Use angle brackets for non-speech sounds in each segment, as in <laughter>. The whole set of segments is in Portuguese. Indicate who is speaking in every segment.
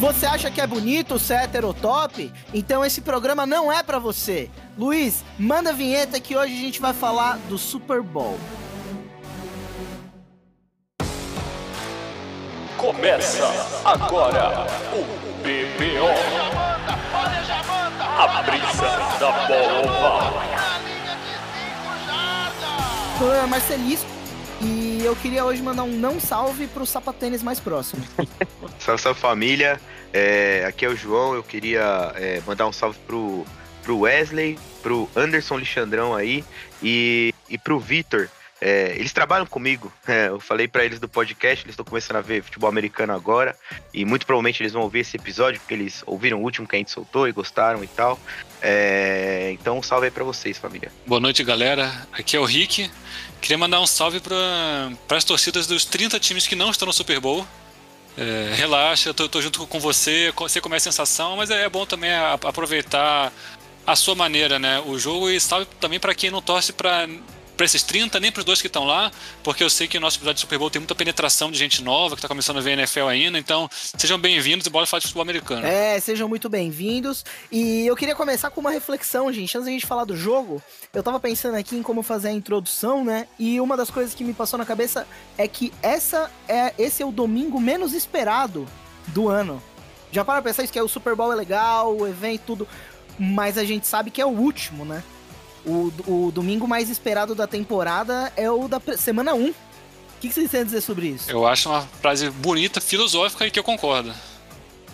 Speaker 1: Você acha que é bonito ser heterotop? Então esse programa não é para você. Luiz, manda a vinheta que hoje a gente vai falar do Super Bowl.
Speaker 2: Começa agora o BBO. A brisa da bola.
Speaker 1: Eu, Marcelisco. Eu queria hoje mandar um não salve pro sapatênis mais próximo. <laughs>
Speaker 3: salve, salve família. É, aqui é o João. Eu queria é, mandar um salve pro, pro Wesley, pro Anderson Lixandrão aí e, e pro Vitor. É, eles trabalham comigo. É, eu falei para eles do podcast, eles estão começando a ver futebol americano agora. E muito provavelmente eles vão ouvir esse episódio, porque eles ouviram o último que a gente soltou e gostaram e tal. É, então, um salve aí pra vocês, família.
Speaker 4: Boa noite, galera. Aqui é o Rick. Queria mandar um salve para as torcidas dos 30 times que não estão no Super Bowl. É, relaxa, eu tô, junto com você, você como é a sensação, mas é bom também aproveitar a sua maneira, né? O jogo e salve também para quem não torce para para esses 30, nem para os dois que estão lá, porque eu sei que o nosso episódio de Super Bowl tem muita penetração de gente nova que está começando a ver NFL ainda, então sejam bem-vindos e bora falar de futebol americano.
Speaker 1: É, sejam muito bem-vindos. E eu queria começar com uma reflexão, gente. Antes da gente falar do jogo, eu tava pensando aqui em como fazer a introdução, né? E uma das coisas que me passou na cabeça é que essa é esse é o domingo menos esperado do ano. Já para pensar isso que é o Super Bowl é legal, o evento tudo, mas a gente sabe que é o último, né? O, o domingo mais esperado da temporada é o da semana 1. O que, vocês têm a dizer sobre isso?
Speaker 4: Eu acho uma frase bonita, filosófica e que eu concordo.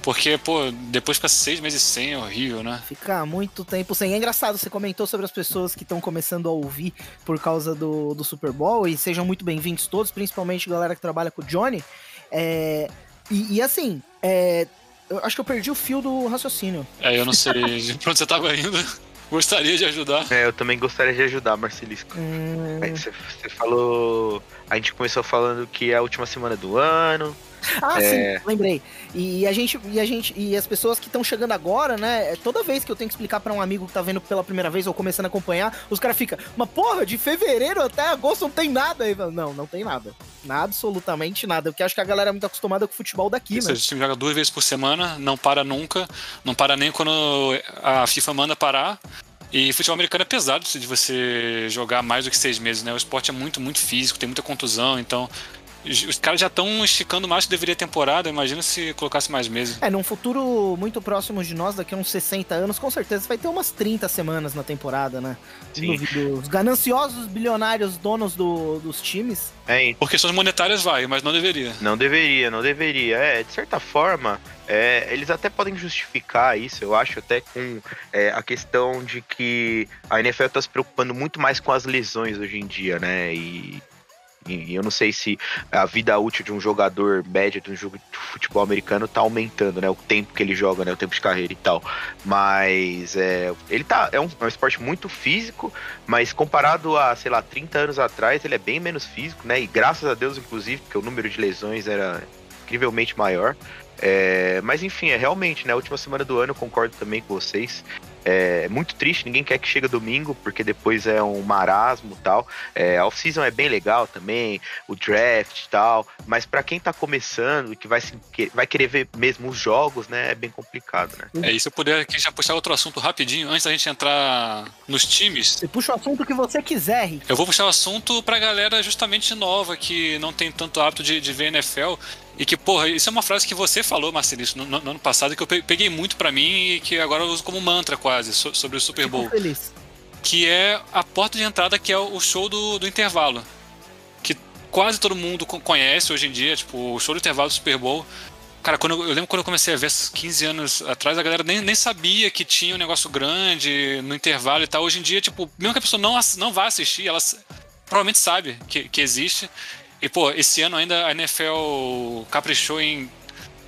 Speaker 4: Porque, pô, depois fica seis meses sem, é horrível, né?
Speaker 1: Fica muito tempo sem. É engraçado, você comentou sobre as pessoas que estão começando a ouvir por causa do, do Super Bowl, e sejam muito bem-vindos todos, principalmente a galera que trabalha com o Johnny. É, e, e, assim, é, eu acho que eu perdi o fio do raciocínio.
Speaker 4: É, eu não sei de onde você tava indo. <laughs> Gostaria de ajudar.
Speaker 3: É, eu também gostaria de ajudar, Marcelisco. Hum... Você, você falou. A gente começou falando que é a última semana do ano,
Speaker 1: ah, é... sim, lembrei. E a gente, e a gente, e as pessoas que estão chegando agora, né? É toda vez que eu tenho que explicar para um amigo que tá vendo pela primeira vez ou começando a acompanhar, os caras ficam, mas porra, de fevereiro até agosto não tem nada. Aí, não, não tem nada. Nada, absolutamente nada. Porque acho que a galera é muito acostumada com o futebol daqui,
Speaker 4: Isso, né? A gente joga duas vezes por semana, não para nunca, não para nem quando a FIFA manda parar. E futebol americano é pesado de você jogar mais do que seis meses, né? O esporte é muito, muito físico, tem muita contusão, então os caras já estão esticando mais do que deveria a temporada. Imagina se colocasse mais meses.
Speaker 1: É, num futuro muito próximo de nós, daqui a uns 60 anos, com certeza vai ter umas 30 semanas na temporada, né? Sim. Os gananciosos bilionários donos do, dos times.
Speaker 4: É, por questões monetárias vai, mas não deveria.
Speaker 3: Não deveria, não deveria. É, de certa forma, é, eles até podem justificar isso, eu acho, até com é, a questão de que a NFL está se preocupando muito mais com as lesões hoje em dia, né? E e eu não sei se a vida útil de um jogador médio de um jogo de futebol americano tá aumentando, né? O tempo que ele joga, né? O tempo de carreira e tal. Mas é, ele tá. É um, é um esporte muito físico, mas comparado a, sei lá, 30 anos atrás, ele é bem menos físico, né? E graças a Deus, inclusive, porque o número de lesões era incrivelmente maior. É, mas enfim, é realmente, né? A última semana do ano, concordo também com vocês. É muito triste, ninguém quer que chegue domingo, porque depois é um marasmo e tal. É, a off-season é bem legal também, o draft e tal, mas para quem tá começando e que vai, que vai querer ver mesmo os jogos, né, é bem complicado, né?
Speaker 4: É, e se eu puder aqui já puxar outro assunto rapidinho, antes da gente entrar nos times.
Speaker 1: Você puxa o assunto que você quiser, Rick.
Speaker 4: Eu vou puxar o assunto pra galera justamente nova, que não tem tanto hábito de, de ver NFL. E que, porra, isso é uma frase que você falou, Marcelino, no, no ano passado, que eu peguei muito para mim e que agora eu uso como mantra quase sobre o Super Bowl.
Speaker 1: feliz.
Speaker 4: Que é a porta de entrada, que é o show do, do intervalo. Que quase todo mundo conhece hoje em dia, tipo, o show do intervalo do Super Bowl. Cara, quando eu, eu lembro quando eu comecei a ver 15 anos atrás, a galera nem, nem sabia que tinha um negócio grande no intervalo e tal. Hoje em dia, tipo, mesmo que a pessoa não, não vá assistir, ela provavelmente sabe que, que existe. E, pô, esse ano ainda a NFL caprichou em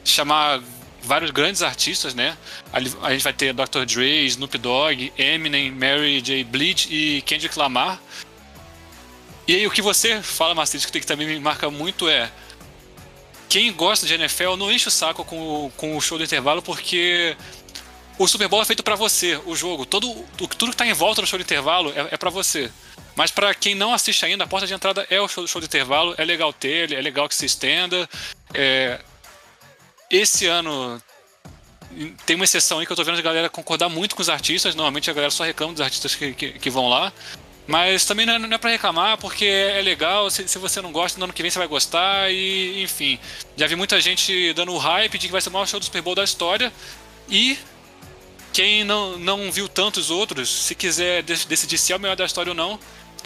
Speaker 4: chamar vários grandes artistas, né? A gente vai ter Dr. Dre, Snoop Dogg, Eminem, Mary J. Blige e Kendrick Lamar. E aí o que você fala, Marcelo, que também me marca muito é quem gosta de NFL não enche o saco com, com o show do intervalo porque o Super Bowl é feito para você, o jogo. Todo, tudo que tá em volta do show do intervalo é, é para você. Mas para quem não assiste ainda, a porta de entrada é o show, show de intervalo, é legal ter ele, é legal que se estenda. É... Esse ano tem uma exceção aí que eu tô vendo a galera concordar muito com os artistas. Normalmente a galera só reclama dos artistas que, que, que vão lá. Mas também não é, não é pra reclamar, porque é legal. Se, se, você não gosta, no ano que vem você vai gostar. E, enfim, já vi muita gente dando o hype de que vai ser o maior show do Super Bowl da história. E quem não, não viu tantos outros, se quiser decidir se é o melhor da história ou não,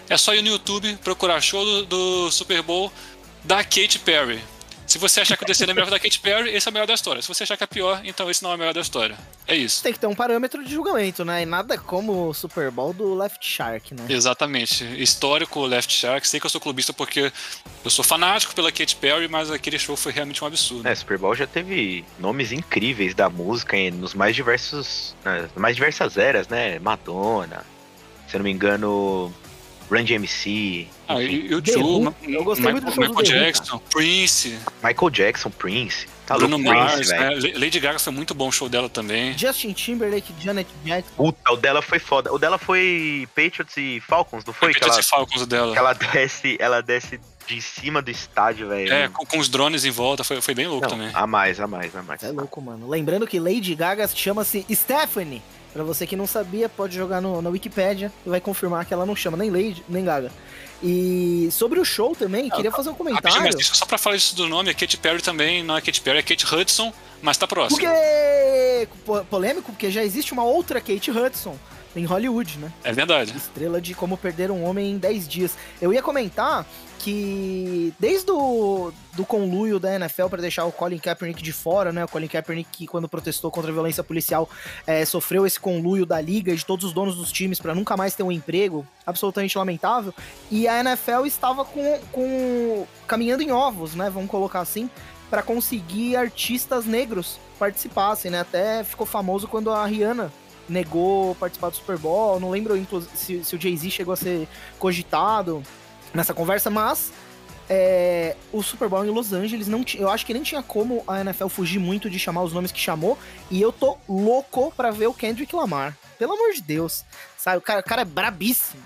Speaker 4: é só ir no YouTube procurar show do, do Super Bowl da Katy Perry. Se você achar que o DC é melhor da Katy Perry, esse é o melhor da história. Se você achar que é pior, então esse não é o melhor da história. É isso.
Speaker 1: Tem que ter um parâmetro de julgamento, né? E nada como o Super Bowl do Left Shark, né?
Speaker 4: Exatamente. Histórico Left Shark. Sei que eu sou clubista porque eu sou fanático pela Katy Perry, mas aquele show foi realmente um absurdo.
Speaker 3: É, Super Bowl já teve nomes incríveis da música nos mais diversos. Nas mais diversas eras, né? Madonna. Se eu não me engano, Run DMC.
Speaker 4: Ah, e, o Joe,
Speaker 1: eu gostei muito do show
Speaker 4: Michael Jackson, Prince.
Speaker 3: Michael Jackson, Prince.
Speaker 4: Tá Bruno louco, Mars, Prince, né? Lady Gaga foi muito bom o show dela também.
Speaker 1: Justin Timberlake, Janet Jackson.
Speaker 3: Puta, o dela foi foda. O dela foi Patriots e Falcons, não foi?
Speaker 4: foi Patriots ela, e Falcons dela.
Speaker 3: Ela desce, ela desce de cima do estádio, velho.
Speaker 4: É, com, com, os drones em volta, foi, foi bem louco não, também.
Speaker 3: A mais, a mais, a mais.
Speaker 1: É louco, mano. Lembrando que Lady Gaga chama-se Stephanie. Pra você que não sabia, pode jogar no, na Wikipedia e vai confirmar que ela não chama nem Lady, nem Gaga. E sobre o show também, queria fazer um comentário. Mas
Speaker 4: só pra falar isso do nome, a Katy Perry também, não é Katy Perry, é Kate Hudson, mas tá próximo.
Speaker 1: Porque... Polêmico, porque já existe uma outra Kate Hudson em Hollywood, né?
Speaker 4: É verdade.
Speaker 1: Estrela de como perder um homem em 10 dias. Eu ia comentar que desde o do conluio da NFL para deixar o Colin Kaepernick de fora, né? O Colin Kaepernick que quando protestou contra a violência policial é, sofreu esse conluio da liga e de todos os donos dos times para nunca mais ter um emprego, absolutamente lamentável. E a NFL estava com, com caminhando em ovos, né? Vamos colocar assim, para conseguir artistas negros participassem, né? Até ficou famoso quando a Rihanna negou participar do Super Bowl. Não lembro se, se o Jay-Z chegou a ser cogitado nessa conversa, mas é, o Super Bowl em Los Angeles não eu acho que nem tinha como a NFL fugir muito de chamar os nomes que chamou e eu tô louco para ver o Kendrick Lamar. Pelo amor de Deus, sabe? O cara, o cara é brabíssimo.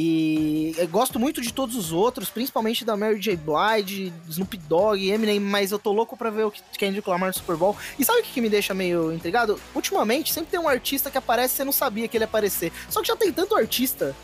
Speaker 1: E gosto muito de todos os outros, principalmente da Mary J. Blige, Snoop Dogg, Eminem, mas eu tô louco pra ver o Kendrick Lamar no Super Bowl. E sabe o que me deixa meio intrigado? Ultimamente, sempre tem um artista que aparece e você não sabia que ele ia aparecer. Só que já tem tanto artista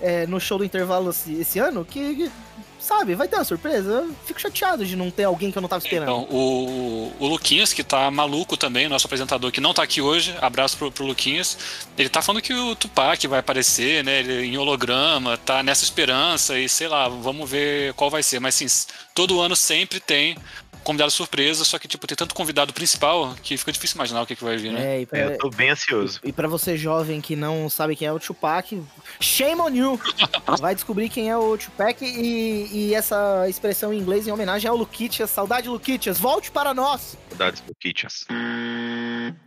Speaker 1: é, no show do intervalo esse, esse ano que, sabe, vai ter uma surpresa. Eu fico chateado de não ter alguém que eu não tava esperando.
Speaker 4: Então, o, o Luquinhas, que tá maluco também, nosso apresentador que não tá aqui hoje, abraço pro, pro Luquinhas. Ele tá falando que o Tupac vai aparecer, né? Ele, em holograma, tá nessa esperança e sei lá, vamos ver qual vai ser. Mas sim, todo ano sempre tem convidado surpresa, só que, tipo, tem tanto convidado principal que fica difícil imaginar o que, que vai vir, né?
Speaker 3: É, pra... é, eu tô bem ansioso.
Speaker 1: E, e para você jovem que não sabe quem é o Tupac, shame on you! <laughs> vai descobrir quem é o Tupac e, e essa expressão em inglês em homenagem ao Luquitias. Saudade, Luquitias! Volte para nós!
Speaker 3: Saudades, Luquitias.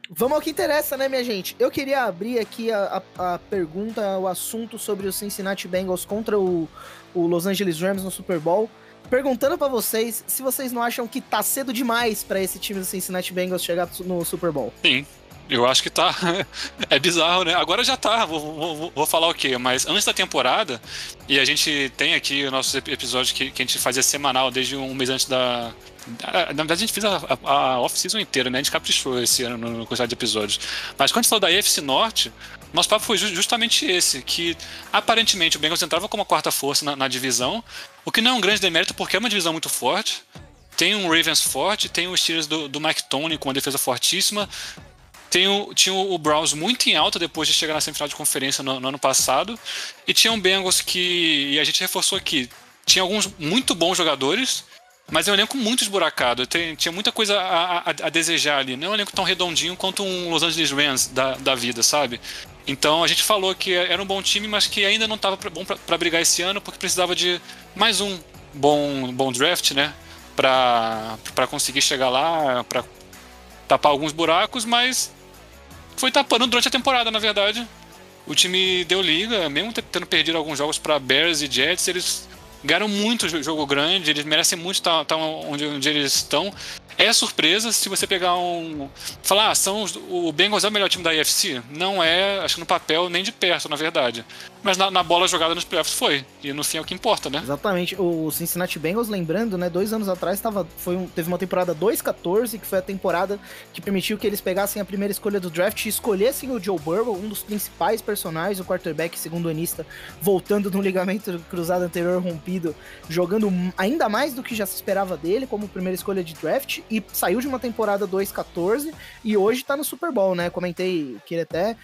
Speaker 1: Vamos ao que interessa, né, minha gente? Eu queria abrir aqui a, a, a pergunta, o assunto sobre o Cincinnati Bengals contra o, o Los Angeles Rams no Super Bowl perguntando para vocês se vocês não acham que tá cedo demais para esse time do Cincinnati Bengals chegar no Super Bowl.
Speaker 4: Sim. Eu acho que tá. <laughs> É bizarro, né? Agora já tá. Vou, vou, vou, falar o quê? Mas antes da temporada, e a gente tem aqui o nosso episódio que, que a gente fazia semanal desde um mês antes da. Na verdade, a gente fez a, a, off-season inteira, né? A gente caprichou esse ano no, quantidade de episódios. Mas quando a gente falou da EFC Norte, nosso papo foi justamente esse, que aparentemente o Bengals entrava como a quarta força na, na, divisão, o que não é um grande demérito porque é uma divisão muito forte. Tem um Ravens forte, tem os Steelers do, do Mike Tony com uma defesa fortíssima, tem o, tinha o Browns muito em alta depois de chegar na semifinal de conferência no, no ano passado, e tinha um Bengals que, e a gente reforçou aqui, tinha alguns muito bons jogadores, mas é um elenco muito esburacado. Tem, tinha muita coisa a, a, a, desejar ali. Não é um elenco tão redondinho quanto um Los Angeles Rams da, da vida, sabe? Então a gente falou que era um bom time, mas que ainda não estava bom para brigar esse ano, porque precisava de mais um bom, bom draft, né? Para conseguir chegar lá, para tapar alguns buracos, mas foi tapando durante a temporada, na verdade. O time deu liga, mesmo tendo perdido alguns jogos para Bears e Jets, eles ganharam muito jogo grande, eles merecem muito estar, onde, onde eles estão. É surpresa se você pegar um. Falar, ah, são os, o Bengals é o melhor time da IFC? Não é, acho que no papel nem de perto, na verdade. Mas na, na, bola jogada nos playoffs foi. E no fim é o que importa, né?
Speaker 1: Exatamente. O Cincinnati Bengals, lembrando, né? Dois anos atrás tava, foi um, teve uma temporada 2-14, que foi a temporada que permitiu que eles pegassem a primeira escolha do draft e escolhessem o Joe Burrow, um dos principais personagens, o quarterback segundo anista, voltando de um ligamento cruzado anterior rompido, jogando ainda mais do que já se esperava dele, como primeira escolha de draft, e saiu de uma temporada 2-14 e hoje tá no Super Bowl, né? Comentei que ele até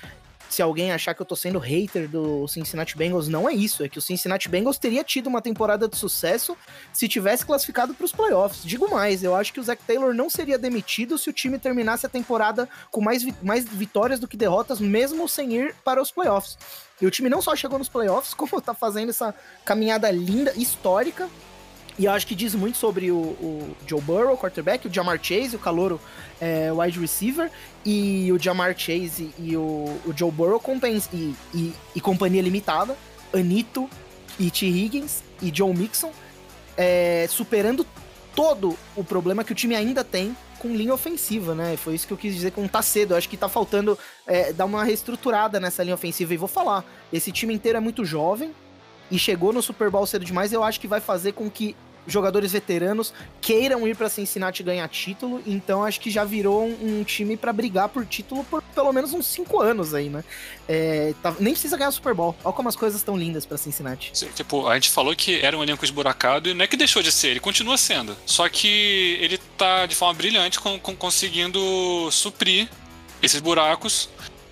Speaker 1: se alguém achar que eu tô sendo hater do Cincinnati Bengals, não é isso. É que o Cincinnati Bengals teria tido uma temporada de sucesso se tivesse classificado para os playoffs. Digo mais, eu acho que o Zach Taylor não seria demitido se o time terminasse a temporada com mais, mais vitórias do que derrotas, mesmo sem ir para os playoffs. E o time não só chegou nos playoffs, <laughs> como tá fazendo essa caminhada linda, histórica, e eu acho que diz muito sobre o, o Joe Burrow, quarterback, o Jamar Chase, o calouro é, wide receiver, e o Jamar Chase e o, o Joe Burrow compens e, e, e, companhia limitada, Anito e T. Higgins e Joe Mixon, é, superando todo o problema que o time ainda tem com linha ofensiva, né? Foi isso que eu quis dizer com tá cedo. Eu acho que tá faltando é, dar uma reestruturada nessa linha ofensiva. E vou falar, esse time inteiro é muito jovem e chegou no Super Bowl cedo demais. Eu acho que vai fazer com que jogadores veteranos queiram ir para Cincinnati ganhar título, então acho que já virou um, um time para brigar por título por pelo menos uns 5 anos aí, né? É, tá, nem precisa ganhar o Super Bowl. Olha como as coisas estão lindas para Cincinnati.
Speaker 4: Tipo, a gente falou que era um elenco esburacado e não é que deixou de ser, ele continua sendo. Só que ele tá de forma brilhante com, com conseguindo suprir esses buracos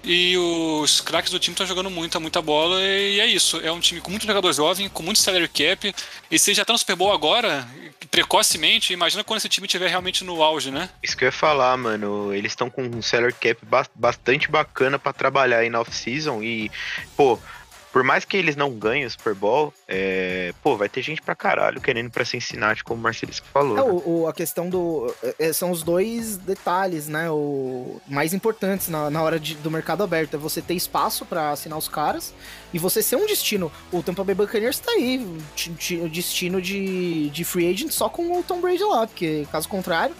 Speaker 4: e os craques do time estão jogando muita, muita bola. E é isso. É um time com muito jogador jovem, com muito salary cap. E se já tá no Super Bowl agora, precocemente, imagina quando esse time estiver realmente no auge, né?
Speaker 3: Isso que eu ia falar, mano. Eles estão com um salary cap bastante bacana para trabalhar aí na off-season. E, pô, por mais que eles não ganhem o Super Bowl, é, pô, vai ter gente pra caralho querendo pra Cincinnati, como o Marcelisco falou.
Speaker 1: É, né? o, o, a questão do. É, são os dois detalhes, né? O, mais importantes na, na hora de, do mercado aberto. É você ter espaço para assinar os caras e você ser um destino. O Tampa Bay Buccaneers tá aí, o destino de, de free agent só com o Tom Brady lá, porque caso contrário.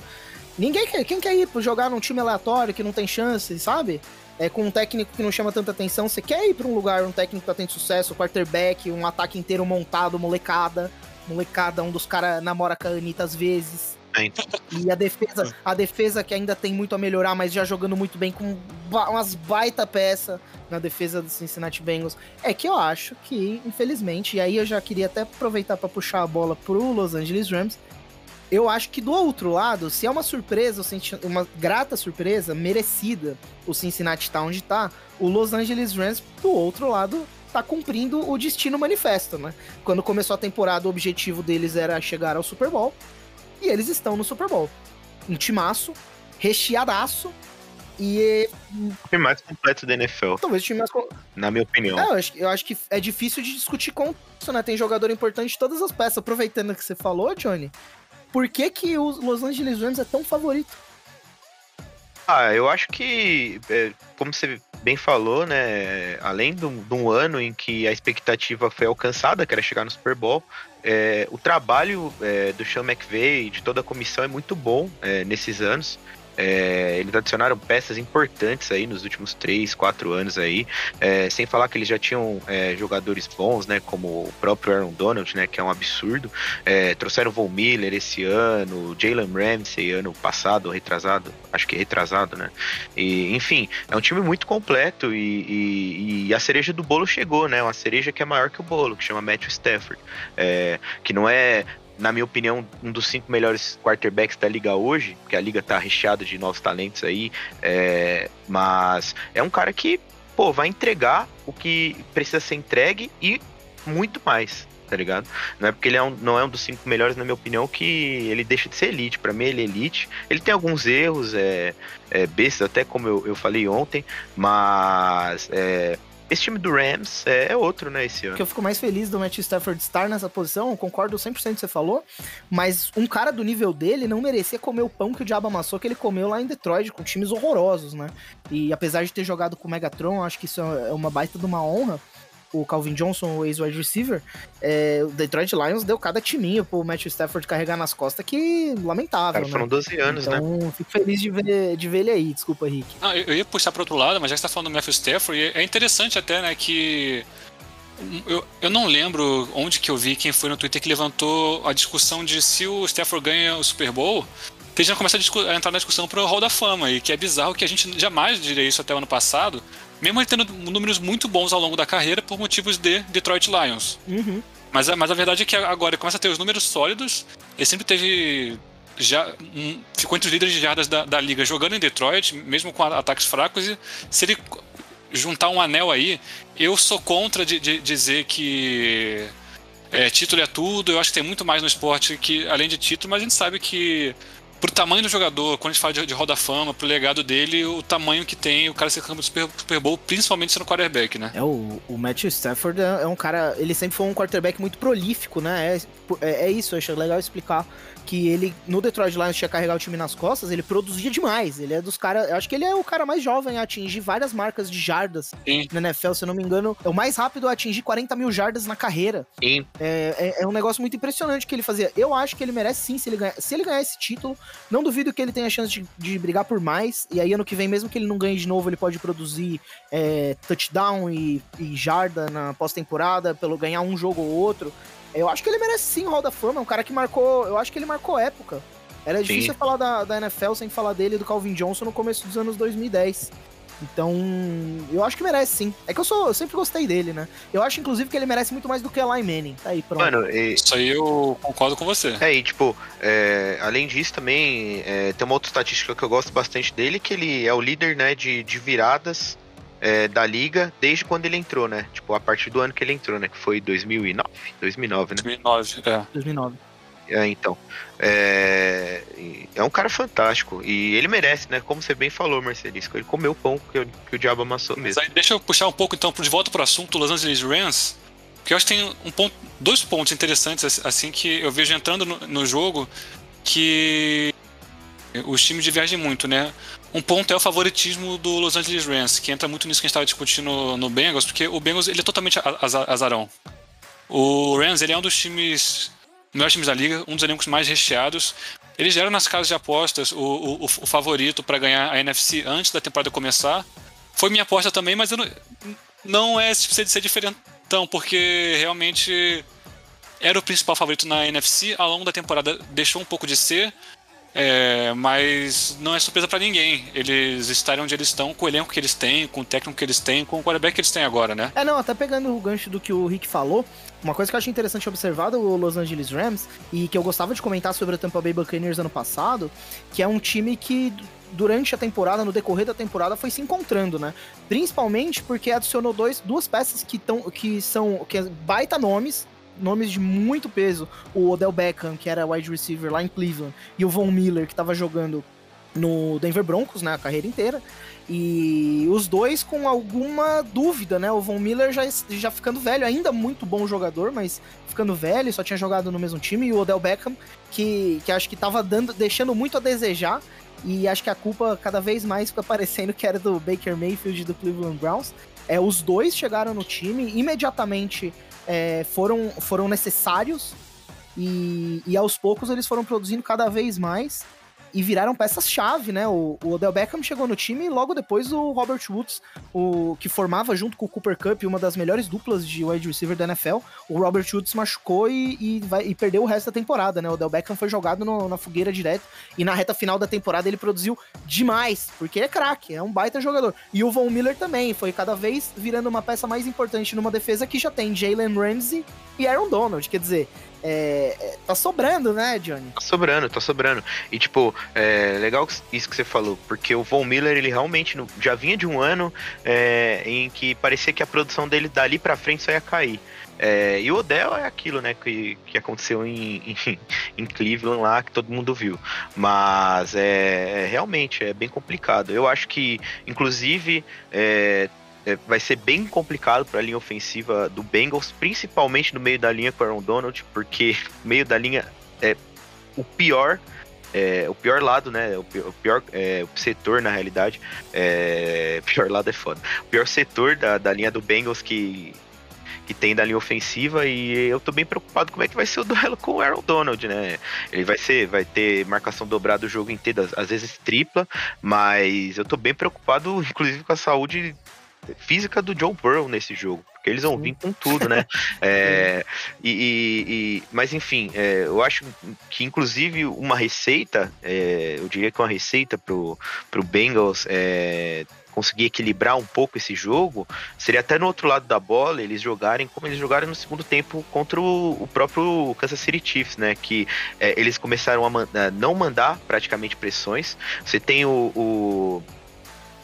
Speaker 1: Ninguém quer. Quem quer ir jogar num time aleatório que não tem chance, sabe? É, com um técnico que não chama tanta atenção, você quer ir para um lugar, um técnico que tá tendo sucesso, quarterback, um ataque inteiro montado, molecada, molecada, um dos caras namora com a Anitta às vezes. E a defesa, a defesa que ainda tem muito a melhorar, mas já jogando muito bem com umas baita peça na defesa do Cincinnati Bengals. É que eu acho que, infelizmente, e aí eu já queria até aproveitar para puxar a bola pro Los Angeles Rams, eu acho que do outro lado, se é uma surpresa, uma grata surpresa, merecida, o Cincinnati tá onde tá, o Los Angeles Rams, do outro lado, tá cumprindo o destino manifesto, né? Quando começou a temporada, o objetivo deles era chegar ao Super Bowl, e eles estão no Super Bowl. Um timaço, recheadaço, e.
Speaker 3: O time mais completo da NFL.
Speaker 1: Talvez o time mais.
Speaker 3: Na minha opinião.
Speaker 1: É, eu, acho, eu acho que é difícil de discutir com isso, né? Tem jogador importante de todas as peças. Aproveitando que você falou, Johnny, por que, que o Los Angeles Rams é tão favorito?
Speaker 3: Ah, eu acho que, é, como você bem falou, né, além de um, ano em que a expectativa foi alcançada, que era chegar no Super Bowl, é, o trabalho é, do Sean McVay e de toda a comissão é muito bom é, nesses anos. É, eles adicionaram peças importantes aí nos últimos 3, 4 anos aí, é, sem falar que eles já tinham é, jogadores bons, né, como o próprio Aaron Donald, né, que é um absurdo. É, trouxeram Von Miller esse ano, Jalen Ramsey ano passado, retrasado, acho que retrasado, né. E, enfim, é um time muito completo e, e, e, a cereja do bolo chegou, né, uma cereja que é maior que o bolo, que chama Matthew Stafford, é, que não é na minha opinião, um dos cinco melhores quarterbacks da liga hoje, porque a liga tá recheada de novos talentos aí, é, mas é um cara que, pô, vai entregar o que precisa ser entregue e muito mais, tá ligado? Não é porque ele é um, não é um dos cinco melhores, na minha opinião, que ele deixa de ser elite. Para mim, ele é elite. Ele tem alguns erros, é, é bestas, até como eu, eu falei ontem, mas é, esse time do Rams é, outro, né, esse ano.
Speaker 1: Que eu fico mais feliz do Matthew Stafford estar nessa posição, eu concordo 100% com o que você falou, mas um cara do nível dele não merecia comer o pão que o diabo amassou que ele comeu lá em Detroit, com times horrorosos, né? E apesar de ter jogado com o Megatron, acho que isso é uma baita de uma honra, o Calvin Johnson, o ex-wide receiver, é, o Detroit Lions deu cada timinho pro Matthew Stafford carregar nas costas que lamentável,
Speaker 3: Cara,
Speaker 1: né?
Speaker 3: foram 12 anos, né?
Speaker 1: Então, fico feliz de ver, de ver ele aí. Desculpa, Rick.
Speaker 4: Não, eu ia puxar para outro lado, mas já que você tá falando do Matthew Stafford, é interessante até, né, que eu, eu não lembro onde que eu vi quem foi no Twitter que levantou a discussão de se o Stafford ganha o Super Bowl, que já começa a, a entrar na discussão pro Hall da Fama, e que é bizarro que a gente jamais diria isso até o ano passado, mesmo ele tendo números muito bons ao longo da carreira por motivos de Detroit Lions.
Speaker 1: Uhum.
Speaker 4: Mas, a- mas a verdade é que agora ele começa a ter os números sólidos. Ele sempre teve. Já, um- ficou entre os líderes de jardas da, da liga jogando em Detroit, mesmo com ataques fracos. E se ele juntar um anel aí, eu sou contra de, de dizer que é, título é tudo. Eu acho que tem muito mais no esporte que além de título, mas a gente sabe que. Pro tamanho do jogador, quando a gente fala de, de Roda Fama, pro legado dele, o tamanho que tem o cara ser campeão do Super, Super Bowl, principalmente sendo quarterback, né?
Speaker 1: É, o, o Matthew Stafford é, é um cara. Ele sempre foi um quarterback muito prolífico, né? É, é, é isso, eu acho legal explicar. Que ele, no Detroit Lions, tinha carregar o time nas costas, ele produzia demais. Ele é dos caras. Eu acho que ele é o cara mais jovem a atingir várias marcas de jardas
Speaker 4: Sim.
Speaker 1: na NFL, se eu não me engano. É o mais rápido a atingir 40 mil jardas na carreira.
Speaker 3: E
Speaker 1: É, é, é um negócio muito impressionante que ele fazia. Eu acho que ele merece sim se ele ganhar, se ele ganhar esse título. Não duvido que ele tenha chance de, de brigar por mais. E aí, ano que vem, mesmo que ele não ganhe de novo, ele pode produzir é, touchdown e, e jarda na pós-temporada, pelo ganhar um jogo ou outro. Eu acho que ele merece sim Hall da Fama. É um cara que marcou. Eu acho que ele marcou época. Era difícil
Speaker 3: Sim.
Speaker 1: falar da, da NFL sem falar dele e do Calvin Johnson no começo dos anos 2010. Então, eu acho que merece sim. É que eu sou, eu sempre gostei dele, né? Eu acho, inclusive, que ele merece muito mais do que Eli Manning. Tá aí, pronto.
Speaker 3: Mano, e,
Speaker 4: Isso aí eu concordo com você.
Speaker 3: é, e tipo, é, além disso também, é, tem uma outra estatística que eu gosto bastante dele, que ele é o líder, né, de, de viradas é, da liga desde quando ele entrou, né? Tipo, a partir do ano que ele entrou, né? Que foi 2009? 2009, né?
Speaker 4: 2009, é.
Speaker 1: 2009.
Speaker 3: É, então. É, é um cara fantástico. E ele merece, né? Como você bem falou, Marcelisco. Ele comeu o pão que, o- que o diabo amassou
Speaker 4: Mas
Speaker 3: mesmo.
Speaker 4: aí deixa eu puxar um pouco então de volta pro assunto Los Angeles Rams, porque eu acho que tem um ponto, dois pontos interessantes assim que eu vejo entrando no, no jogo que os times divergem muito, né? Um ponto é o favoritismo do Los Angeles Rams, que entra muito nisso que a gente estava discutindo no, Bengals, porque o Bengals ele é totalmente azarão. O Rams ele é um dos times melhores times da liga, um dos elencos mais recheados. Eles eram nas casas de apostas o, o, o favorito para ganhar a NFC antes da temporada começar. Foi minha aposta também, mas não, não é tipo, de ser diferentão, porque realmente era o principal favorito na NFC. Ao longo da temporada deixou um pouco de ser, é, mas não é surpresa para ninguém. Eles estarem onde eles estão, com o elenco que eles têm, com o técnico que eles têm, com o quarterback que eles têm agora, né?
Speaker 1: É, não, até pegando o gancho do que o Rick falou, uma coisa que eu achei interessante observar do Los Angeles Rams e que eu gostava de comentar sobre o Tampa Bay Buccaneers ano passado, que é um time que durante a temporada, no decorrer da temporada, foi se encontrando, né? Principalmente porque adicionou dois, duas peças que, tão, que são que é baita nomes, nomes de muito peso. O Odell Beckham, que era wide receiver lá em Cleveland, e o Von Miller, que estava jogando no Denver Broncos, né, a carreira inteira. E os dois com alguma dúvida, né? O Von Miller já, já ficando velho, ainda muito bom jogador, mas ficando velho, só tinha jogado no mesmo time. E o Odell Beckham, que, que acho que tava dando, deixando muito a desejar. E acho que a culpa cada vez mais fica parecendo que era do Baker Mayfield e do Cleveland Browns. É, os dois chegaram no time, imediatamente é, foram, foram necessários. E, e aos poucos eles foram produzindo cada vez mais e viraram peças-chave, né? O, o Odell Beckham chegou no time e logo depois o Robert Woods, o que formava junto com o Cooper Cup uma das melhores duplas de wide receiver da NFL. O Robert Woods machucou e, e, vai, e perdeu o resto da temporada, né? O Odell Beckham foi jogado no- na fogueira direto e na reta final da temporada ele produziu demais, porque ele é craque, é um baita jogador. E o Von Miller também foi cada vez virando uma peça mais importante numa defesa que já tem Jalen Ramsey e Aaron Donald, quer dizer, é, é, tá sobrando, né, Johnny?
Speaker 3: Tá sobrando, tá sobrando. E, tipo, é legal isso que você falou, porque o Von Miller, ele realmente já vinha de um ano é, em que parecia que a produção dele dali pra frente só ia cair. É, e o Odell é aquilo, né, que, que aconteceu em, <laughs> em, em Cleveland lá, que todo mundo viu. Mas é, é, realmente é bem complicado. Eu acho que, inclusive, é, é, vai ser bem complicado para a linha ofensiva do Bengals, principalmente no meio da linha com o Aaron Donald, porque o <laughs> meio da linha é o pior, é, o pior lado, né? O pior, o pior é, o setor, na realidade. É, <laughs> pior lado é foda. O pior setor da, da linha do Bengals que que tem da linha ofensiva e eu tô bem preocupado como é que vai ser o <laughs> duelo com o Aaron Donald, né? Ele vai ser, vai ter marcação dobrada o jogo inteiro, às vezes tripla, mas eu tô bem preocupado, inclusive, com a saúde física do Joe Burrow nesse jogo. Porque eles vão vir com tudo, né? <laughs> é, e, e, e, mas enfim, é, eu acho que inclusive uma receita, é, eu diria que uma receita pro, pro Bengals é, conseguir equilibrar um pouco esse jogo, seria até no outro lado da bola eles jogarem como eles jogaram no segundo tempo contra o, o próprio Kansas City Chiefs, né? Que é, eles começaram a, man a, não mandar praticamente pressões. Você tem o, o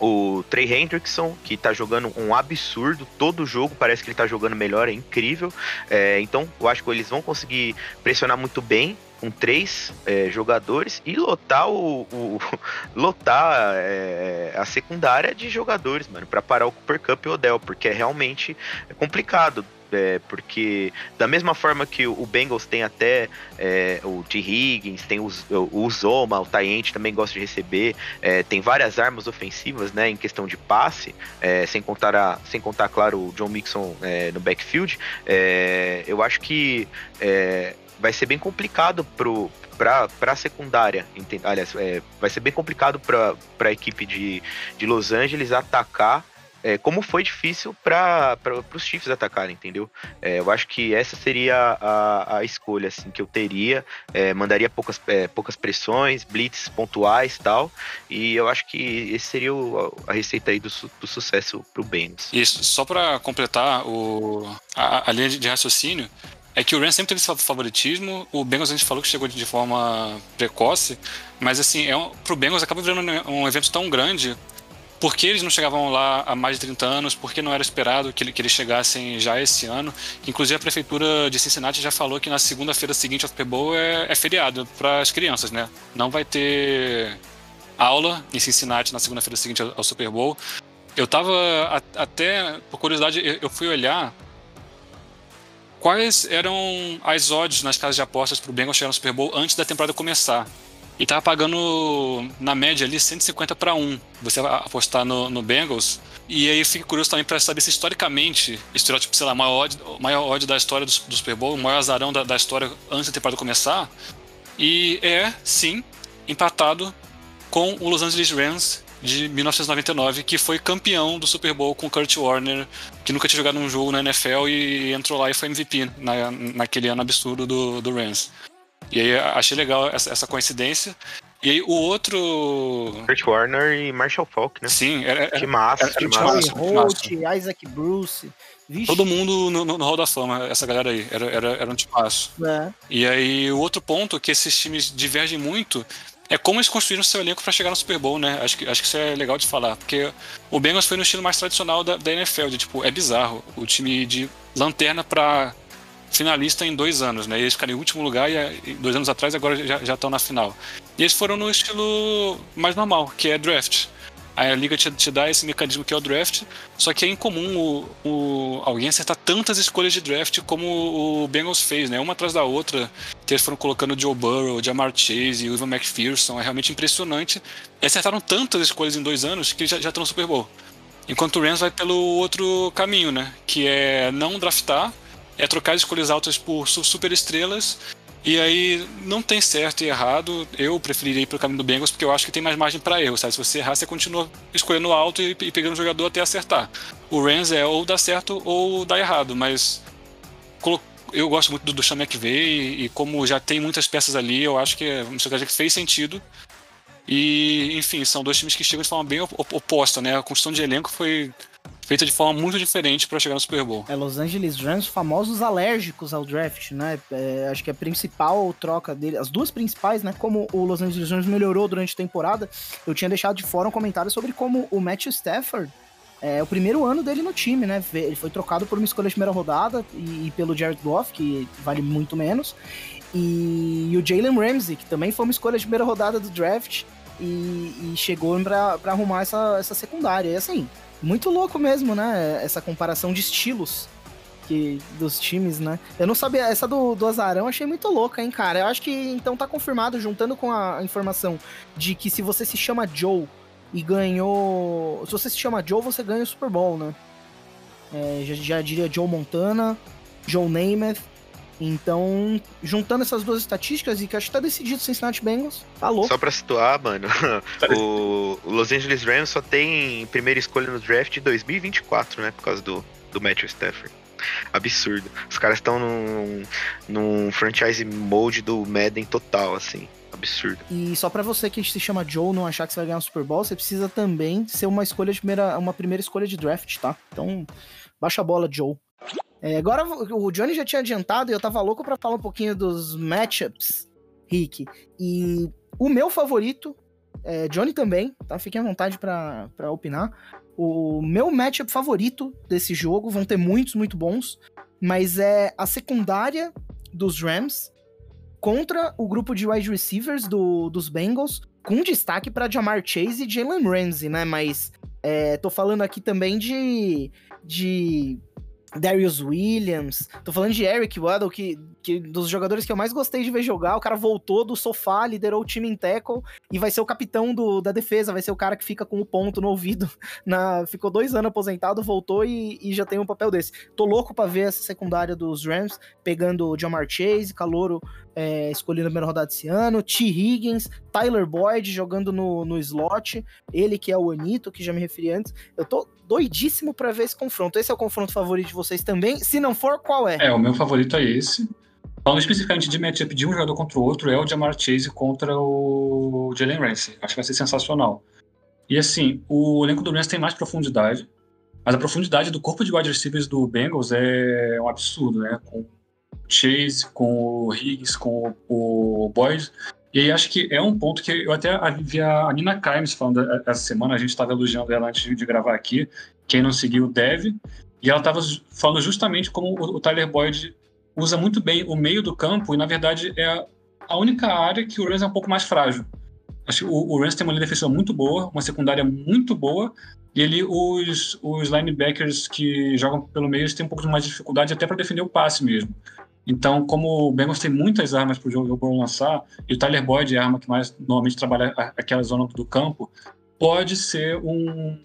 Speaker 3: o Trey Hendrickson, que tá jogando um absurdo, todo jogo parece que ele tá jogando melhor, é incrível. É, então, eu acho que eles vão conseguir pressionar muito bem com três é, jogadores e lotar o, o <laughs> lotar é, a secundária de jogadores, mano, para parar o Cooper Cup e o Odell, porque é realmente complicado é, porque da mesma forma que o Bengals tem até é, o T. Higgins, tem o, o Zoma, o Tayente também gosta de receber, é, tem várias armas ofensivas, né, em questão de passe, é, sem contar a, sem contar claro o John Mixon é, no backfield, é, eu acho que vai ser bem complicado pro para a secundária, aliás, vai ser bem complicado para a equipe de, de Los Angeles atacar é, como foi difícil para os Chiefs atacarem, entendeu? É, eu acho que essa seria a, a escolha assim, que eu teria. É, mandaria poucas, é, poucas pressões, blitz pontuais tal. E eu acho que esse seria o, a receita aí do, do sucesso para o Bengals.
Speaker 4: Isso, só para completar o, a, a linha de raciocínio, é que o Rams sempre teve esse favoritismo. O Bengals a gente falou que chegou de forma precoce, mas assim, é um, pro Bengals acaba virando um evento tão grande por que eles não chegavam lá há mais de 30 anos, por que não era esperado que, que eles chegassem já esse ano. Inclusive a prefeitura de Cincinnati já falou que na segunda-feira seguinte ao Super Bowl é, é feriado para as crianças, né? Não vai ter aula em Cincinnati na segunda-feira seguinte ao, ao, Super Bowl. Eu tava a, até, por curiosidade, eu, eu fui olhar quais eram as odds nas casas de apostas para o Bengals chegar no Super Bowl antes da temporada começar. E tava pagando, na média ali, 150 para 1. Você apostar no, no Bengals. E aí eu fico curioso também para saber se historicamente, estereótipo, sei lá, maior odd, maior odd da história do, do Super Bowl, o maior azarão da, da história antes da temporada começar. E é, sim, empatado com o Los Angeles Rams de 1999, que foi campeão do Super Bowl com Kurt Warner, que nunca tinha jogado um jogo na NFL e entrou lá e foi MVP na, naquele ano absurdo do, do Rams. E aí achei legal essa, essa coincidência. E aí o outro.
Speaker 3: Kurt Warner e Marshall Falk, né?
Speaker 4: Sim, era.
Speaker 3: Que massa,
Speaker 1: era, era, que massa. Holt, Isaac Bruce.
Speaker 4: Vixe. Todo mundo no, no, no Hall da Fama, essa galera aí. Era, era, era um tipaço. É. E aí o outro ponto que esses times divergem muito é como eles construíram seu elenco para chegar no Super Bowl, né? Acho que, acho que isso é legal de falar. Porque o Bengals foi no estilo mais tradicional da, da NFL, de tipo, é bizarro. O time de lanterna para finalista em dois anos, né? Eles ficaram em último lugar e dois anos atrás agora já, já estão na final. E eles foram no estilo mais normal, que é draft. A liga te, te dá esse mecanismo que é o draft, só que é incomum o, o, alguém acertar tantas escolhas de draft como o Bengals fez, né? Uma atrás da outra, que eles foram colocando o Joe Burrow, o Jamar Chase e o Ivan McPherson, é realmente impressionante. E acertaram tantas escolhas em dois anos que já, já estão no Super Bowl. Enquanto o Rams vai pelo outro caminho, né? Que é não draftar, é trocar escolhas altas por super estrelas. E aí não tem certo e errado. Eu preferiria ir pro caminho do Bengals porque eu acho que tem mais margem para erro, sabe? Se você errar, você continua escolhendo alto e, e pegando o jogador até acertar. O Rams é ou dá certo ou dá errado, mas eu gosto muito do, do Sean McVay e, e, como já tem muitas peças ali, eu acho que é uma estratégia que fez sentido. E, enfim, são dois times que chegam de forma bem oposta, né? A construção de elenco foi feita de forma muito diferente para chegar no Super Bowl.
Speaker 1: É, Los Angeles Rams, famosos alérgicos ao draft, né? É, acho que a principal troca dele, as duas principais, né? Como o Los Angeles Rams melhorou durante a temporada, eu tinha deixado de fora um comentário sobre como o Matthew Stafford é o primeiro ano dele no time, né? Ele foi trocado por uma escolha de primeira rodada e, e pelo Jared Goff, que vale muito menos. E, e o Jalen Ramsey, que também foi uma escolha de primeira rodada do draft e, e chegou para arrumar essa, essa secundária. E assim, muito louco mesmo, né? Essa comparação de estilos que, dos times, né? Eu não sabia, essa do, do Azarão achei muito louca, hein, cara? Eu acho que então tá confirmado, juntando com a informação de que se você se chama Joe e ganhou. Se você se chama Joe, você ganha o Super Bowl, né? é, já, já diria Joe Montana, Joe Namath. Então, juntando essas duas estatísticas, e que acho que tá decidido Cincinnati Bengals, falou.
Speaker 3: Só pra situar, mano, <laughs> o, Los Angeles Rams só tem primeira escolha no draft de 2024, né? Por causa do, do Matthew Stafford. Absurdo. Os caras estão num, num franchise mode do Madden total, assim. Absurdo.
Speaker 1: E só pra você que se chama Joe não achar que você vai ganhar um Super Bowl, você precisa também ser uma escolha de primeira, uma primeira escolha de draft, tá? Então, baixa a bola, Joe. É, agora o Johnny já tinha adiantado e eu tava louco pra falar um pouquinho dos matchups, Rick. E o meu favorito, é, Johnny também, tá? Fiquem à vontade pra opinar. O meu matchup favorito desse jogo, vão ter muitos, muito bons, mas é a secundária dos Rams contra o grupo de wide receivers do, dos Bengals, com destaque para Jamar Chase e Jalen Ramsey, né? Mas é, tô falando aqui também de, de Darius Williams, tô falando de Eric Waddle, que, que dos jogadores que eu mais gostei de ver jogar, o cara voltou do sofá, liderou o time em tackle e vai ser o capitão do, da defesa, vai ser o cara que fica com o ponto no ouvido, <laughs> na, ficou dois anos aposentado, voltou e, e já tem um papel desse. Tô louco pra ver essa secundária dos Rams, pegando o Jamar Chase, Calouro é, escolhendo a primeira rodada esse ano, T. Higgins, Tyler Boyd jogando no, no slot, ele que é o Anito, que já me referi antes. Eu tô doidíssimo para ver esse confronto. Esse é o confronto favorito de vocês também? Se não for, qual é?
Speaker 4: É, o meu favorito é esse. Falando especificamente de matchup de um jogador contra o outro, é o Jamar Chase contra o Jalen Ramsey. Acho que vai ser sensacional. E assim, o elenco do Rams tem mais profundidade, mas a profundidade do corpo de wide receivers do Bengals é um absurdo, né? Com o Chase, com o Higgs, com o Boyd. E aí acho que é um ponto que eu até vi a Nina Kimes falando essa semana, a gente estava elogiando ela antes de gravar aqui, quem não seguiu deve, e ela estava falando justamente como o Tyler Boyd usa muito bem o meio do campo, e na verdade é a única área que o Rams é um pouco mais frágil. Acho que o, o Rams tem uma linha defensiva muito boa, uma secundária muito boa, e ali os, os linebackers que jogam pelo meio têm um pouco mais de dificuldade até para defender o passe mesmo. Então, como o Bengals tem muitas armas para o jogo lançar, e o Tyler Boyd é a arma que mais normalmente trabalha aquela zona do campo, pode ser um,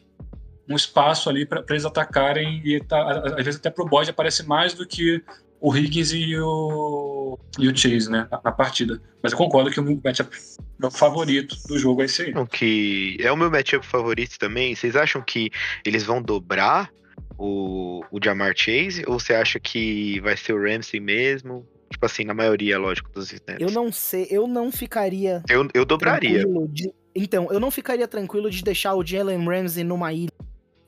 Speaker 4: um espaço ali para eles atacarem e tá, às vezes até para o Boyd aparece mais do que o Higgins e o, e o Chase, né, na, na partida. Mas eu concordo que o meu matchup meu favorito do jogo é esse aí.
Speaker 3: Que é o meu matchup favorito também. Vocês acham que eles vão dobrar o, o Jamar Chase? Ou você acha que vai ser o Ramsey mesmo? Tipo assim, na maioria, lógico, dos snaps.
Speaker 1: Eu não sei, eu não ficaria.
Speaker 3: Eu, eu dobraria.
Speaker 1: De, então, eu não ficaria tranquilo de deixar o Jalen Ramsey numa ilha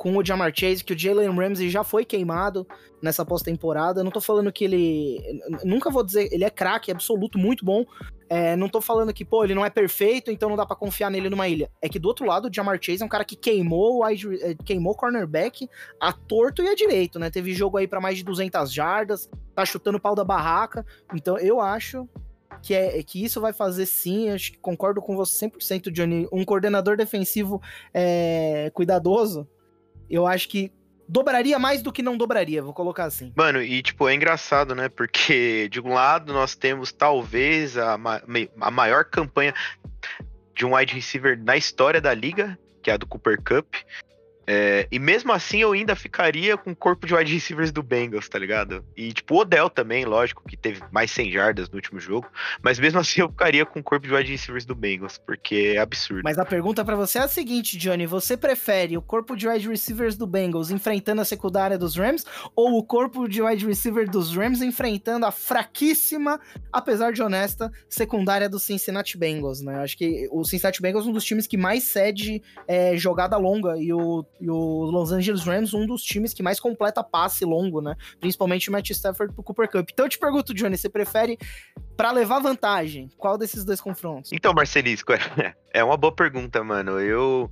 Speaker 1: com o Jamar Chase, que o Jalen Ramsey já foi queimado nessa pós-temporada. Não tô falando que ele. Nunca vou dizer, ele é craque, absoluto, muito bom. É, não tô falando que, pô, ele não é perfeito, então não dá para confiar nele numa ilha. É que do outro lado, o Jamar Chase é um cara que queimou o queimou cornerback a torto e a direito, né? Teve jogo aí para mais de 200 jardas, tá chutando o pau da barraca. Então eu acho que, é, que isso vai fazer sim, acho que concordo com você 100%, Johnny. Um coordenador defensivo é, cuidadoso, eu acho que dobraria mais do que não dobraria, vou colocar assim.
Speaker 3: Mano, e tipo, é engraçado, né? Porque de um lado nós temos talvez a, ma a maior campanha de um wide receiver na história da liga, que é a do Cooper Cup. É, e mesmo assim eu ainda ficaria com o corpo de wide receivers do Bengals, tá ligado? E tipo, o Odell também, lógico, que teve mais 100 jardas no último jogo. Mas mesmo assim eu ficaria com o corpo de wide receivers do Bengals, porque é absurdo.
Speaker 1: Mas a pergunta para você é a seguinte, Johnny: você prefere o corpo de wide receivers do Bengals enfrentando a secundária dos Rams ou o corpo de wide receiver dos Rams enfrentando a fraquíssima, apesar de honesta, secundária do Cincinnati Bengals, né? Acho que o Cincinnati Bengals é um dos times que mais cede é, jogada longa e o e o Los Angeles Rams, um dos times que mais completa passe longo, né? Principalmente o Matt Stafford pro Cooper Cup. Então eu te pergunto, Johnny, você prefere para levar vantagem, qual desses dois confrontos?
Speaker 3: Então, Marcelisco, <laughs> é uma boa pergunta, mano. Eu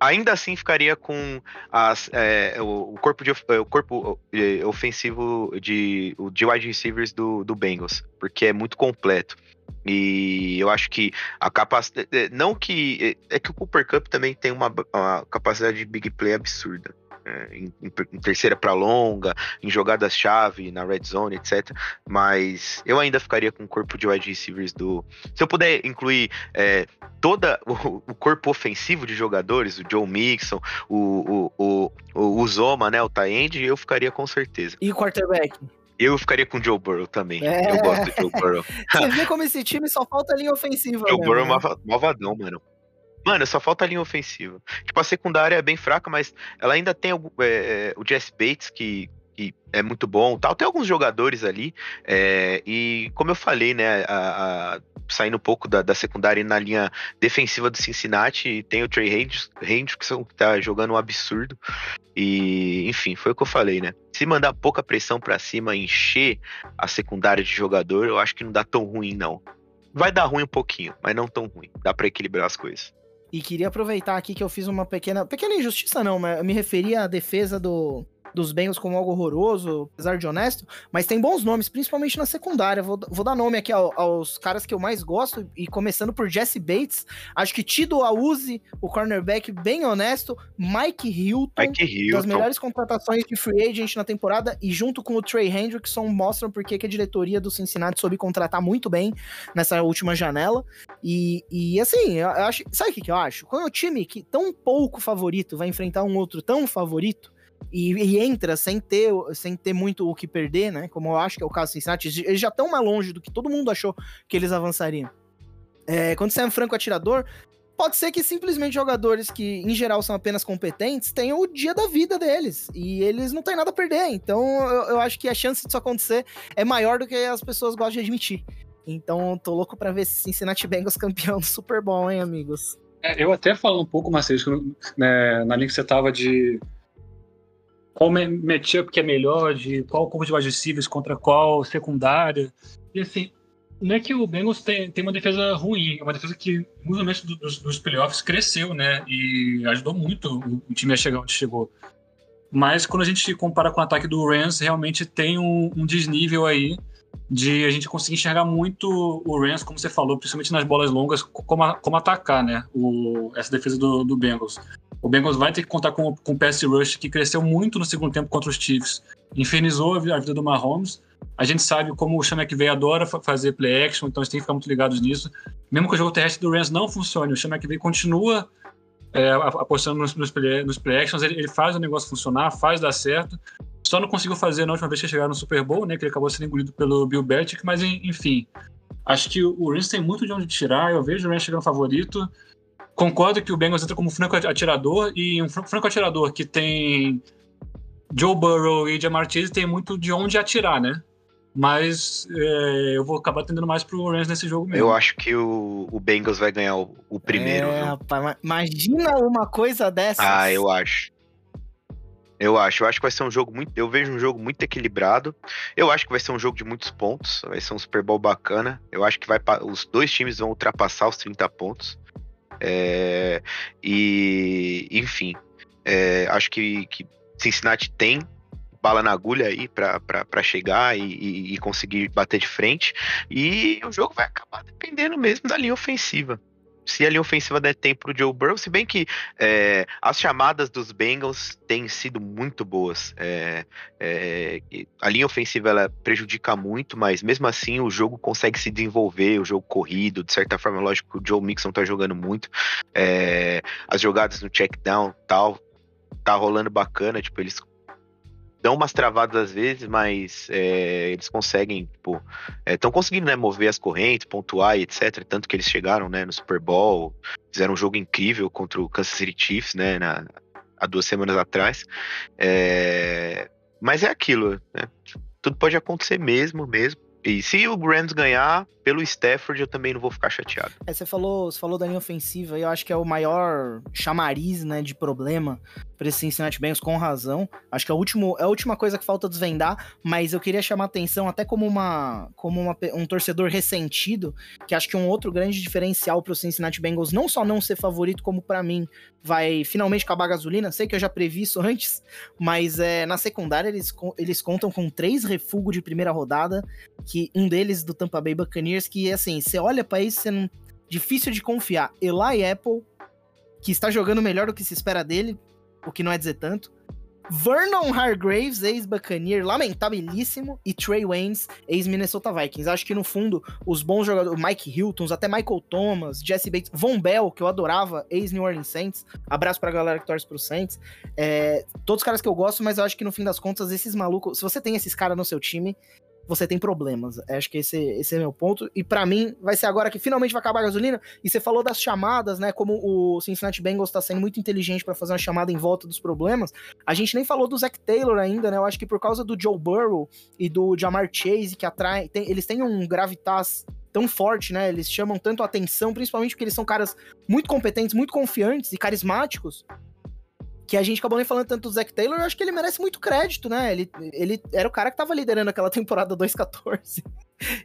Speaker 3: ainda assim ficaria com as, é, o, corpo, de, o corpo é, ofensivo de, de wide receivers do, do Bengals, porque é muito completo. E eu acho que a capacidade. É, não que. É, é que o Cooper Cup também tem uma, uma capacidade de big play absurda. é, em, em, terceira para longa, em jogadas-chave, na red zone, etc. Mas eu ainda ficaria com o corpo de wide receivers do. Se eu puder incluir é, todo o, corpo ofensivo de jogadores, o Joe Mixon, o, o, o, o né, o Taend, eu ficaria com certeza.
Speaker 1: E o quarterback?
Speaker 3: Eu ficaria com o Joe Burrow também. É. Eu gosto do Joe Burrow. <laughs>
Speaker 1: Você vê como esse time só falta linha ofensiva.
Speaker 3: Joe Burrow é né? malvadão, mano. Mano, só falta a linha ofensiva. Tipo, a secundária é bem fraca, mas ela ainda tem o, é, o Jesse Bates, que, que é muito bom tal. Tem alguns jogadores ali. É, e como eu falei, né? A, a, saindo um pouco da, da secundária na linha defensiva do Cincinnati, tem o Trey Hendrickson, que tá jogando um absurdo. E, enfim, foi o que eu falei, né? Se mandar pouca pressão para cima, encher a secundária de jogador, eu acho que não dá tão ruim, não. Vai dar ruim um pouquinho, mas não tão ruim. Dá para equilibrar as coisas.
Speaker 1: E queria aproveitar aqui que eu fiz uma pequena. Pequena injustiça, não, mas eu me referia à defesa do, dos Bengals como algo horroroso, apesar de honesto, mas tem bons nomes, principalmente na secundária. Vou, vou dar nome aqui ao, aos caras que eu mais gosto, e começando por Jesse Bates, acho que Tido Auzi, o cornerback bem honesto, Mike Hilton,
Speaker 3: Mike Hilton.
Speaker 1: das melhores contratações de free agent na temporada, e junto com o Trey Hendrickson mostram porque que a diretoria do Cincinnati soube contratar muito bem nessa última janela. E, e assim, eu acho, sabe o que, que eu acho? Quando o time que tão pouco favorito vai enfrentar um outro tão favorito, e, e, entra sem ter, sem ter muito o que perder, né? Como eu acho que é o caso do Cincinnati, eles já estão mais longe do que todo mundo achou que eles avançariam. É, quando você é um franco atirador, pode ser que simplesmente jogadores que, em geral, são apenas competentes tenham o dia da vida deles. E eles não têm nada a perder. Então, eu, eu acho que a chance disso acontecer é maior do que as pessoas gostam de admitir. Então, tô louco para ver Cincinnati Bengals <laughs> campeão do Super Bowl, hein, amigos?
Speaker 4: É, eu até falo um pouco, Marcelo, né, na linha que você tava de qual matchup que é melhor, de qual corpo de wide contra qual secundária. E assim, não é que o Bengals tem, tem uma defesa ruim, é uma defesa que nos momentos dos, dos playoffs cresceu, né? E ajudou muito o time a chegar onde chegou. Mas quando a gente compara com o ataque do Rams, realmente tem um, um desnível aí de a gente conseguir enxergar muito o Rams, como você falou, principalmente nas bolas longas, como, como atacar, né? O, essa defesa do, do Bengals. O Bengals vai ter que contar com, com o pass rush, que cresceu muito no segundo tempo contra os Chiefs. Infernizou a vida do Mahomes. A gente sabe como o Sean McVay adora fazer play action, então a gente tem que ficar muito ligados nisso. Mesmo que o jogo terrestre do Rams não funcione, o Sean McVay continua é, apostando nos, nos, play, nos play actions, ele, ele, faz o negócio funcionar, faz dar certo. Só não conseguiu fazer na última vez que chegaram no Super Bowl, né? Que ele acabou sendo engolido pelo Bill Belichick, mas enfim. Acho que o Rams tem muito de onde tirar. Eu vejo o Rams chegando favorito. Concordo que o Bengals entra como franco atirador e um franco atirador que tem Joe Burrow e Jamar Chase tem muito de onde atirar, né? Mas é, eu vou acabar tendendo mais pro Rams nesse jogo mesmo.
Speaker 3: Eu acho que o, o Bengals vai ganhar o, o primeiro. É,
Speaker 1: rapaz, imagina uma coisa dessa.
Speaker 3: Ah, eu acho. Eu acho, eu acho que vai ser um jogo muito. Eu vejo um jogo muito equilibrado. Eu acho que vai ser um jogo de muitos pontos. Vai ser um Super Bowl bacana. Eu acho que vai os dois times vão ultrapassar os 30 pontos. É, e, enfim, é, acho que, que Cincinnati tem bala na agulha aí para chegar e, e, e, conseguir bater de frente. E o jogo vai acabar dependendo mesmo da linha ofensiva. Se a linha ofensiva der tempo pro Joe Burrow, se bem que é, as chamadas dos Bengals têm sido muito boas. É, é, a linha ofensiva ela prejudica muito, mas mesmo assim o jogo consegue se desenvolver, o jogo corrido, de certa forma, lógico que o Joe Mixon tá jogando muito. É, as jogadas no check down tal, tá rolando bacana, tipo, eles dão umas travadas às vezes, mas é, eles conseguem, tipo, estão é, conseguindo né, mover as correntes, pontuar e etc. Tanto que eles chegaram né, no Super Bowl, fizeram um jogo incrível contra o Kansas City Chiefs, né, na, há duas semanas atrás. É, mas é aquilo, né? Tudo pode acontecer mesmo, mesmo. E se o Rams ganhar pelo Stafford, eu também não vou ficar chateado.
Speaker 1: É, você falou, você falou da linha ofensiva, eu acho que é o maior chamariz, né, de problema para esse Cincinnati Bengals com razão. Acho que é, o último, é a última coisa que falta desvendar, mas eu queria chamar atenção até como uma como uma, um torcedor ressentido, que acho que um outro grande diferencial para o Cincinnati Bengals não só não ser favorito, como para mim vai finalmente acabar a gasolina. Sei que eu já previ isso <laughs> antes, mas é, na secundária eles, eles contam com três refugos de primeira rodada, que um deles do Tampa Bay Buccaneers, que assim, você olha para isso, você não difícil de confiar. Eli Apple, que está jogando melhor do que se espera dele, o que não é dizer tanto. Vernon Hargraves, ex-Buccaneer, lamentabilíssimo, e Trey Waynes, ex-Minnesota Vikings. Acho que no fundo, os bons jogadores, Mike Hilton, até Michael Thomas, Jesse Bates, Von Bell, que eu adorava, ex-New Orleans Saints. Abraço pra galera que torce pro Saints. É, todos os caras que eu gosto, mas eu acho que no fim das contas, esses malucos, se você tem esses caras no seu time, você tem problemas. Acho que esse, esse é meu ponto. E para mim, vai ser agora que finalmente vai acabar a gasolina. E você falou das chamadas, né? Como o Cincinnati Bengals tá sendo muito inteligente para fazer uma chamada em volta dos problemas. A gente nem falou do Zach Taylor ainda, né? Eu acho que por causa do Joe Burrow e do Jamar Chase, que atrai. Tem, eles têm um gravitas tão forte, né? Eles chamam tanto atenção, principalmente porque eles são caras muito competentes, muito confiantes e carismáticos que a gente acabou nem falando tanto do Zac Taylor, eu acho que ele merece muito crédito, né? Ele, ele era o cara que tava liderando aquela <laughs> temporada 2-14.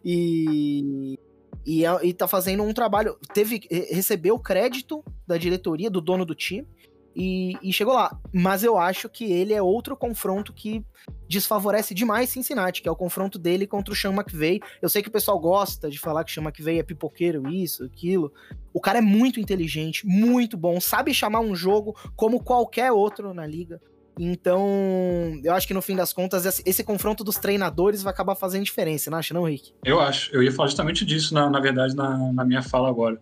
Speaker 1: E, e, e tá fazendo um trabalho. Teve, recebeu crédito da diretoria, do dono do time e, e, chegou lá. Mas eu acho que ele é outro confronto que desfavorece demais Cincinnati, que é o confronto dele contra o Sean McVay. Eu sei que o pessoal gosta de falar que o Sean McVay é pipoqueiro, isso, aquilo. O cara é muito inteligente, muito bom, sabe chamar um jogo como qualquer outro na liga. Então, eu acho que no fim das contas, esse, esse confronto dos treinadores vai acabar fazendo diferença, não acha, não, Rick?
Speaker 4: Eu acho. Eu ia falar justamente disso, na, na verdade, na, na minha fala agora.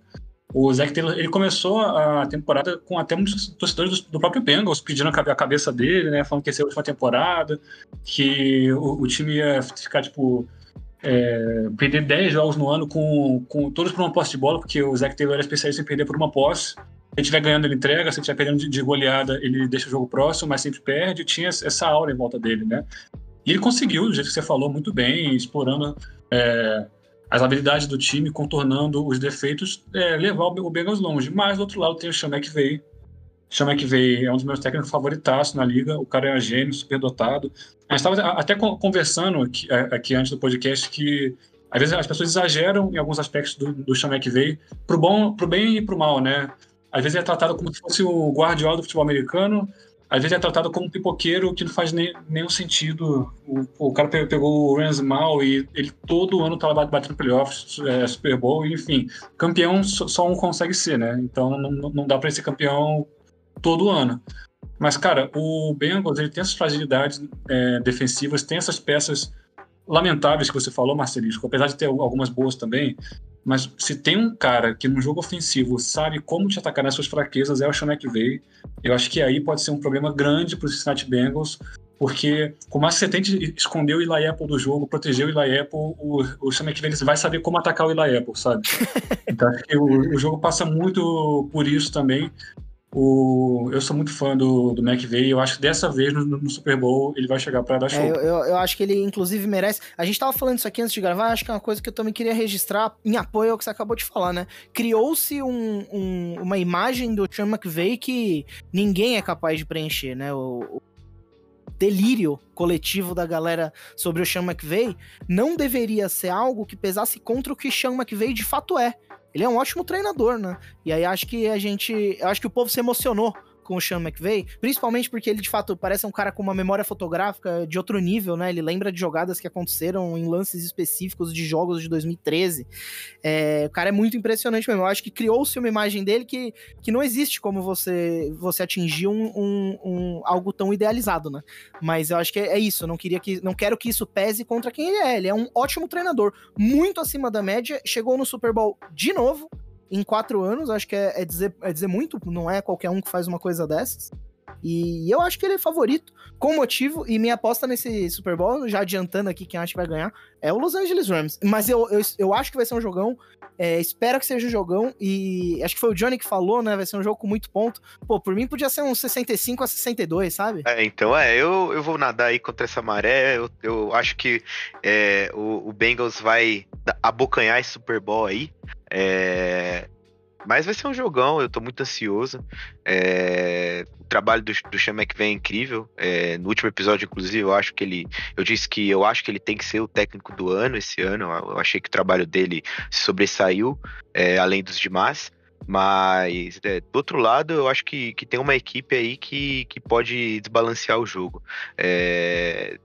Speaker 4: O Zac Taylor, ele começou a temporada com até muitos torcedores do, do próprio Bengals pedindo a cabeça dele, né? Falando que ia ser a última temporada, que o, o time ia ficar, tipo, é, perder 10 jogos no ano com, com todos por uma posse de bola, porque o Zac Taylor era especialista em perder por uma posse. Se ele estiver ganhando, ele entrega, se ele estiver perdendo de, de, goleada, ele deixa o jogo próximo, mas sempre perde. Tinha essa aura em volta dele, né? E ele conseguiu, do jeito que você falou, muito bem, explorando é, as habilidades do time, contornando os defeitos, é, levar o Bengals longe. Mas, do outro lado, tem o Sean McVay. Sean McVay é um dos meus técnicos favoritos na liga. O cara é gênio, super dotado. A gente estava até conversando aqui, é, aqui, antes do podcast que às vezes as pessoas exageram em alguns aspectos do, do Sean McVay, pro, bom, pro bem e pro mal, né? Às vezes é tratado como se fosse o guardiola do futebol americano, às vezes é tratado como um pipoqueiro que não faz nem, nenhum sentido. O, o cara pegou o Rams mal e ele todo ano tava batendo playoffs, é, Super Bowl, enfim. Campeão só um consegue ser, né? Então não, não dá para ser campeão todo ano. Mas, cara, o Bengals ele tem essas fragilidades é, defensivas, tem essas peças lamentáveis que você falou, Marcelisco, apesar de ter algumas boas também. Mas se tem um cara que no jogo ofensivo sabe como te atacar nas suas fraquezas, é o Sean McVay. Eu acho que aí pode ser um problema grande para os Cincinnati Bengals, porque por mais que você tente esconder o Eli Apple do jogo, proteger o Eli Apple, o, o Sean McVay vai saber como atacar o Eli Apple, sabe? <laughs> Então acho que o, o jogo passa muito por isso também. O, eu sou muito fã do, do McVay. Eu acho que dessa vez no, no Super Bowl ele vai chegar para dar show.
Speaker 1: É, eu, eu, acho que ele, inclusive, merece. A gente tava falando isso aqui antes de gravar. Acho que é uma coisa que eu também queria registrar em apoio ao que você acabou de falar, né? Criou-se um, um, uma imagem do Sean McVay que ninguém é capaz de preencher, né? O, o delírio coletivo da galera sobre o Sean McVay não deveria ser algo que pesasse contra o que Sean McVay de fato é. Ele é um ótimo treinador, né? E aí acho que a gente. Acho que o povo se emocionou com o Sean McVay, principalmente porque ele de fato parece um cara com uma memória fotográfica de outro nível, né? Ele lembra de jogadas que aconteceram em lances específicos de jogos de 2013. É, o cara é muito impressionante mesmo. Eu acho que criou-se uma imagem dele que, que não existe como você você atingir um, um, um, algo tão idealizado, né? Mas eu acho que é, é isso. Eu não queria que não quero que isso pese contra quem ele é. Ele é um ótimo treinador, muito acima da média. Chegou no Super Bowl de novo em quatro anos, acho que é, é, dizer, é dizer muito, não é qualquer um que faz uma coisa dessas. E eu acho que ele é favorito, com motivo, e minha aposta nesse Super Bowl, já adiantando aqui quem acha que vai ganhar, é o Los Angeles Rams. Mas eu, eu, eu acho que vai ser um jogão, é, espero que seja um jogão, e acho que foi o Johnny que falou, né? Vai ser um jogo com muito ponto. Pô, por mim podia ser um 65 a 62, sabe?
Speaker 3: É, então é, eu, eu vou nadar aí contra essa maré. Eu, eu acho que é, o, o Bengals vai abocanhar esse Super Bowl aí. É, mas vai ser um jogão, eu tô muito ansioso. É, o trabalho do, do Sean McVay é incrível. É, no último episódio, inclusive, eu acho que ele. Eu disse que eu acho que ele tem que ser o técnico do ano esse ano. Eu achei que o trabalho dele se sobressaiu, é, além dos demais. Mas, é, do outro lado, eu acho que, que tem uma equipe aí que, que pode desbalancear o jogo. É,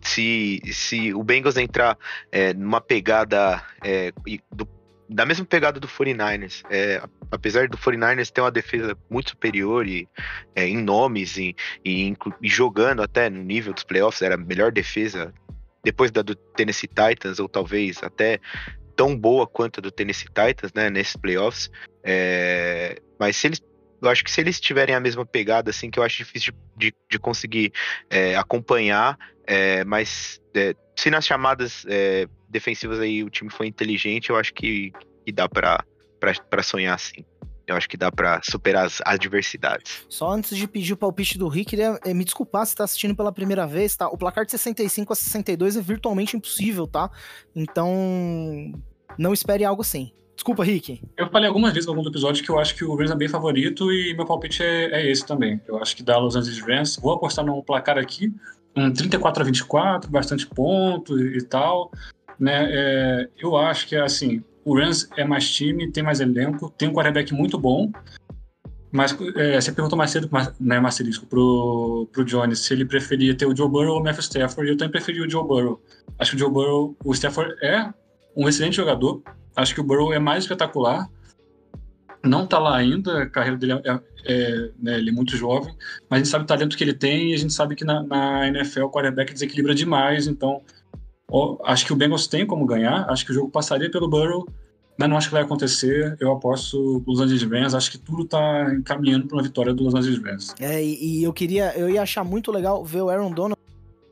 Speaker 3: se, se o Bengals entrar é, numa pegada é, do da mesma pegada do 49ers. É, apesar do 49ers ter uma defesa muito superior e, é, em nomes e, e, e, jogando até no nível dos playoffs, era a melhor defesa depois da do Tennessee Titans, ou talvez até tão boa quanto a do Tennessee Titans, né, nesses playoffs. É, mas se eles eu acho que se eles tiverem a mesma pegada, assim, que eu acho difícil de, de, de conseguir é, acompanhar, é, mas é, se nas chamadas defensivas aí o time foi inteligente, eu acho que, que dá para sonhar sim. Eu acho que dá para superar as adversidades.
Speaker 1: Só antes de pedir o palpite do Rick, queria é, me desculpar se tá assistindo pela primeira vez, tá? O placar de 65 a 62 é virtualmente impossível, tá? Então, não espere algo assim. Desculpa, Rick.
Speaker 4: Eu falei algumas vezes no algum episódio que eu acho que o Rams é bem favorito e meu palpite é, é esse também. Eu acho que dá Los Angeles Rams. Vou apostar num placar aqui, um 34 a 24, bastante pontos e, e tal. Né? É, eu acho que, assim, o Rams é mais time, tem mais elenco, tem um quarterback muito bom. Mas é, você perguntou mais cedo, né, Marcelisco, pro, pro Johnny se ele preferia ter o Joe Burrow ou o Matthew Stafford. Eu também preferi o Joe Burrow. Acho que o Joe Burrow, o Stafford é um excelente jogador. Acho que o Burrow é mais espetacular. Não tá lá ainda, a carreira dele é, é né, ele é muito jovem, mas a gente sabe o talento que ele tem e a gente sabe que na, na NFL o quarterback desequilibra demais, então acho que o Bengals tem como ganhar, acho que o jogo passaria pelo Burrow, mas não acho que vai acontecer. Eu aposto Los Angeles Rams. Acho que tudo tá encaminhando para uma vitória do Los Angeles Rams.
Speaker 1: É, e, e, eu queria, eu ia achar muito legal ver o Aaron Donald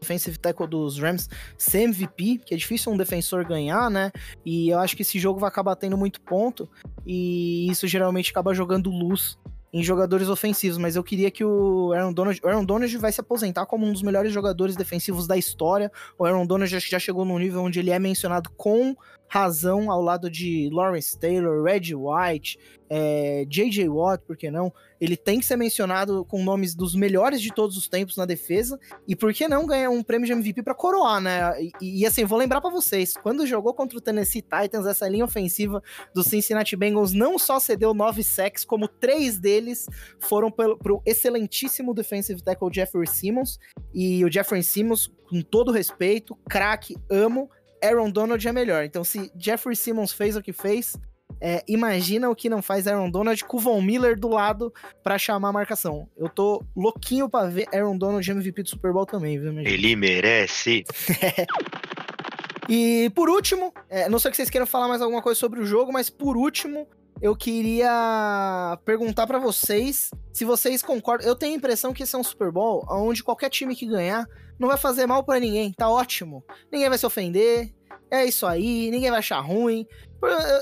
Speaker 1: defensive tackle dos Rams ser MVP, que é difícil um defensor ganhar, né? E eu acho que esse jogo vai acabar tendo muito ponto, e isso geralmente acaba jogando luz em jogadores ofensivos, mas eu queria que o Aaron Donald, o Aaron Donald vai se aposentar como um dos melhores jogadores defensivos da história. O Aaron Donald já, já chegou num nível onde ele é mencionado com razão ao lado de Lawrence Taylor, Red White, é, J.J. Watt, por que não? Ele tem que ser mencionado com nomes dos melhores de todos os tempos na defesa. E por que não ganhar um prêmio de MVP para coroar, né? E, e, assim, vou lembrar para vocês: quando jogou contra o Tennessee Titans, essa linha ofensiva do Cincinnati Bengals não só cedeu nove sacks, como três deles foram pelo, pro excelentíssimo defensive tackle Jeffrey Simmons. E o Jeffrey Simmons, com todo respeito, craque, amo. Aaron Donald é melhor. Então, se Jeffrey Simmons fez o que fez, é, imagina o que não faz Aaron Donald com o Von Miller do lado para chamar a marcação. Eu tô louquinho pra ver Aaron Donald MVP do Super Bowl também, viu,
Speaker 3: Ele merece. <laughs>
Speaker 1: e por último, é, não sei que vocês queiram falar mais alguma coisa sobre o jogo, mas por último, eu queria perguntar para vocês se vocês concordam. Eu tenho a impressão que esse é um Super Bowl onde qualquer time que ganhar não vai fazer mal para ninguém, tá ótimo. Ninguém vai se ofender, é isso aí, ninguém vai achar ruim.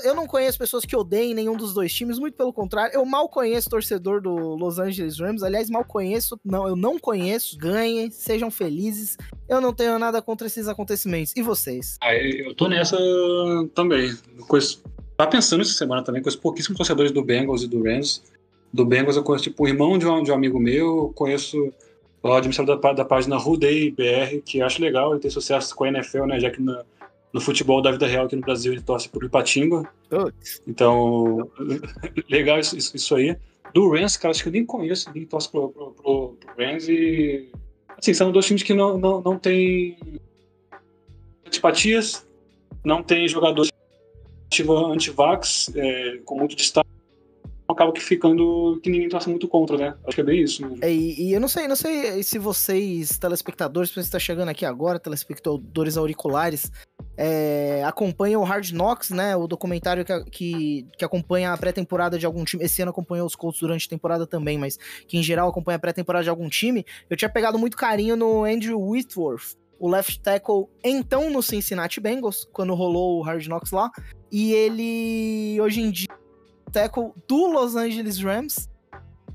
Speaker 1: Eu não conheço pessoas que odeiem nenhum dos dois times, muito pelo contrário. Eu mal conheço torcedor do Los Angeles Rams. Aliás, mal conheço. Não, eu não conheço. Ganhem, sejam felizes. Eu não tenho nada contra esses acontecimentos. E vocês?
Speaker 4: Ah, eu tô nessa também. Coisa... Tá pensando essa semana também, os pouquíssimos torcedores do Bengals e do Rams. Do Bengals eu conheço, tipo, o irmão de um, de um amigo meu, conheço o administrador da, da página Rudei BR, que acho legal, ele tem sucesso com a NFL, né? Já que na, no futebol da vida real aqui no Brasil ele torce por Ipatinga. Então, <laughs> legal isso, isso, aí. Do Rams, cara, acho que eu nem conheço ninguém torce pro, pro, pro, pro Rams e. Assim, são dois times que não, não, não tem antipatias, não tem jogadores anti-vax, é, com muito destaque acaba que ficando que ninguém torce muito contra, né? Acho que é bem isso.
Speaker 1: É, e, e, eu não sei, não sei se vocês, telespectadores, se você está chegando aqui agora, telespectadores auriculares, é, acompanham o Hard Knocks, né? O documentário que, que, que acompanha a pré-temporada de algum time. Esse ano acompanhou os Colts durante a temporada também, mas que em geral acompanha a pré-temporada de algum time. Eu tinha pegado muito carinho no Andrew Whitworth, o left tackle, então no Cincinnati Bengals, quando rolou o Hard Knocks lá. E ele, hoje em dia, tackle do Los Angeles Rams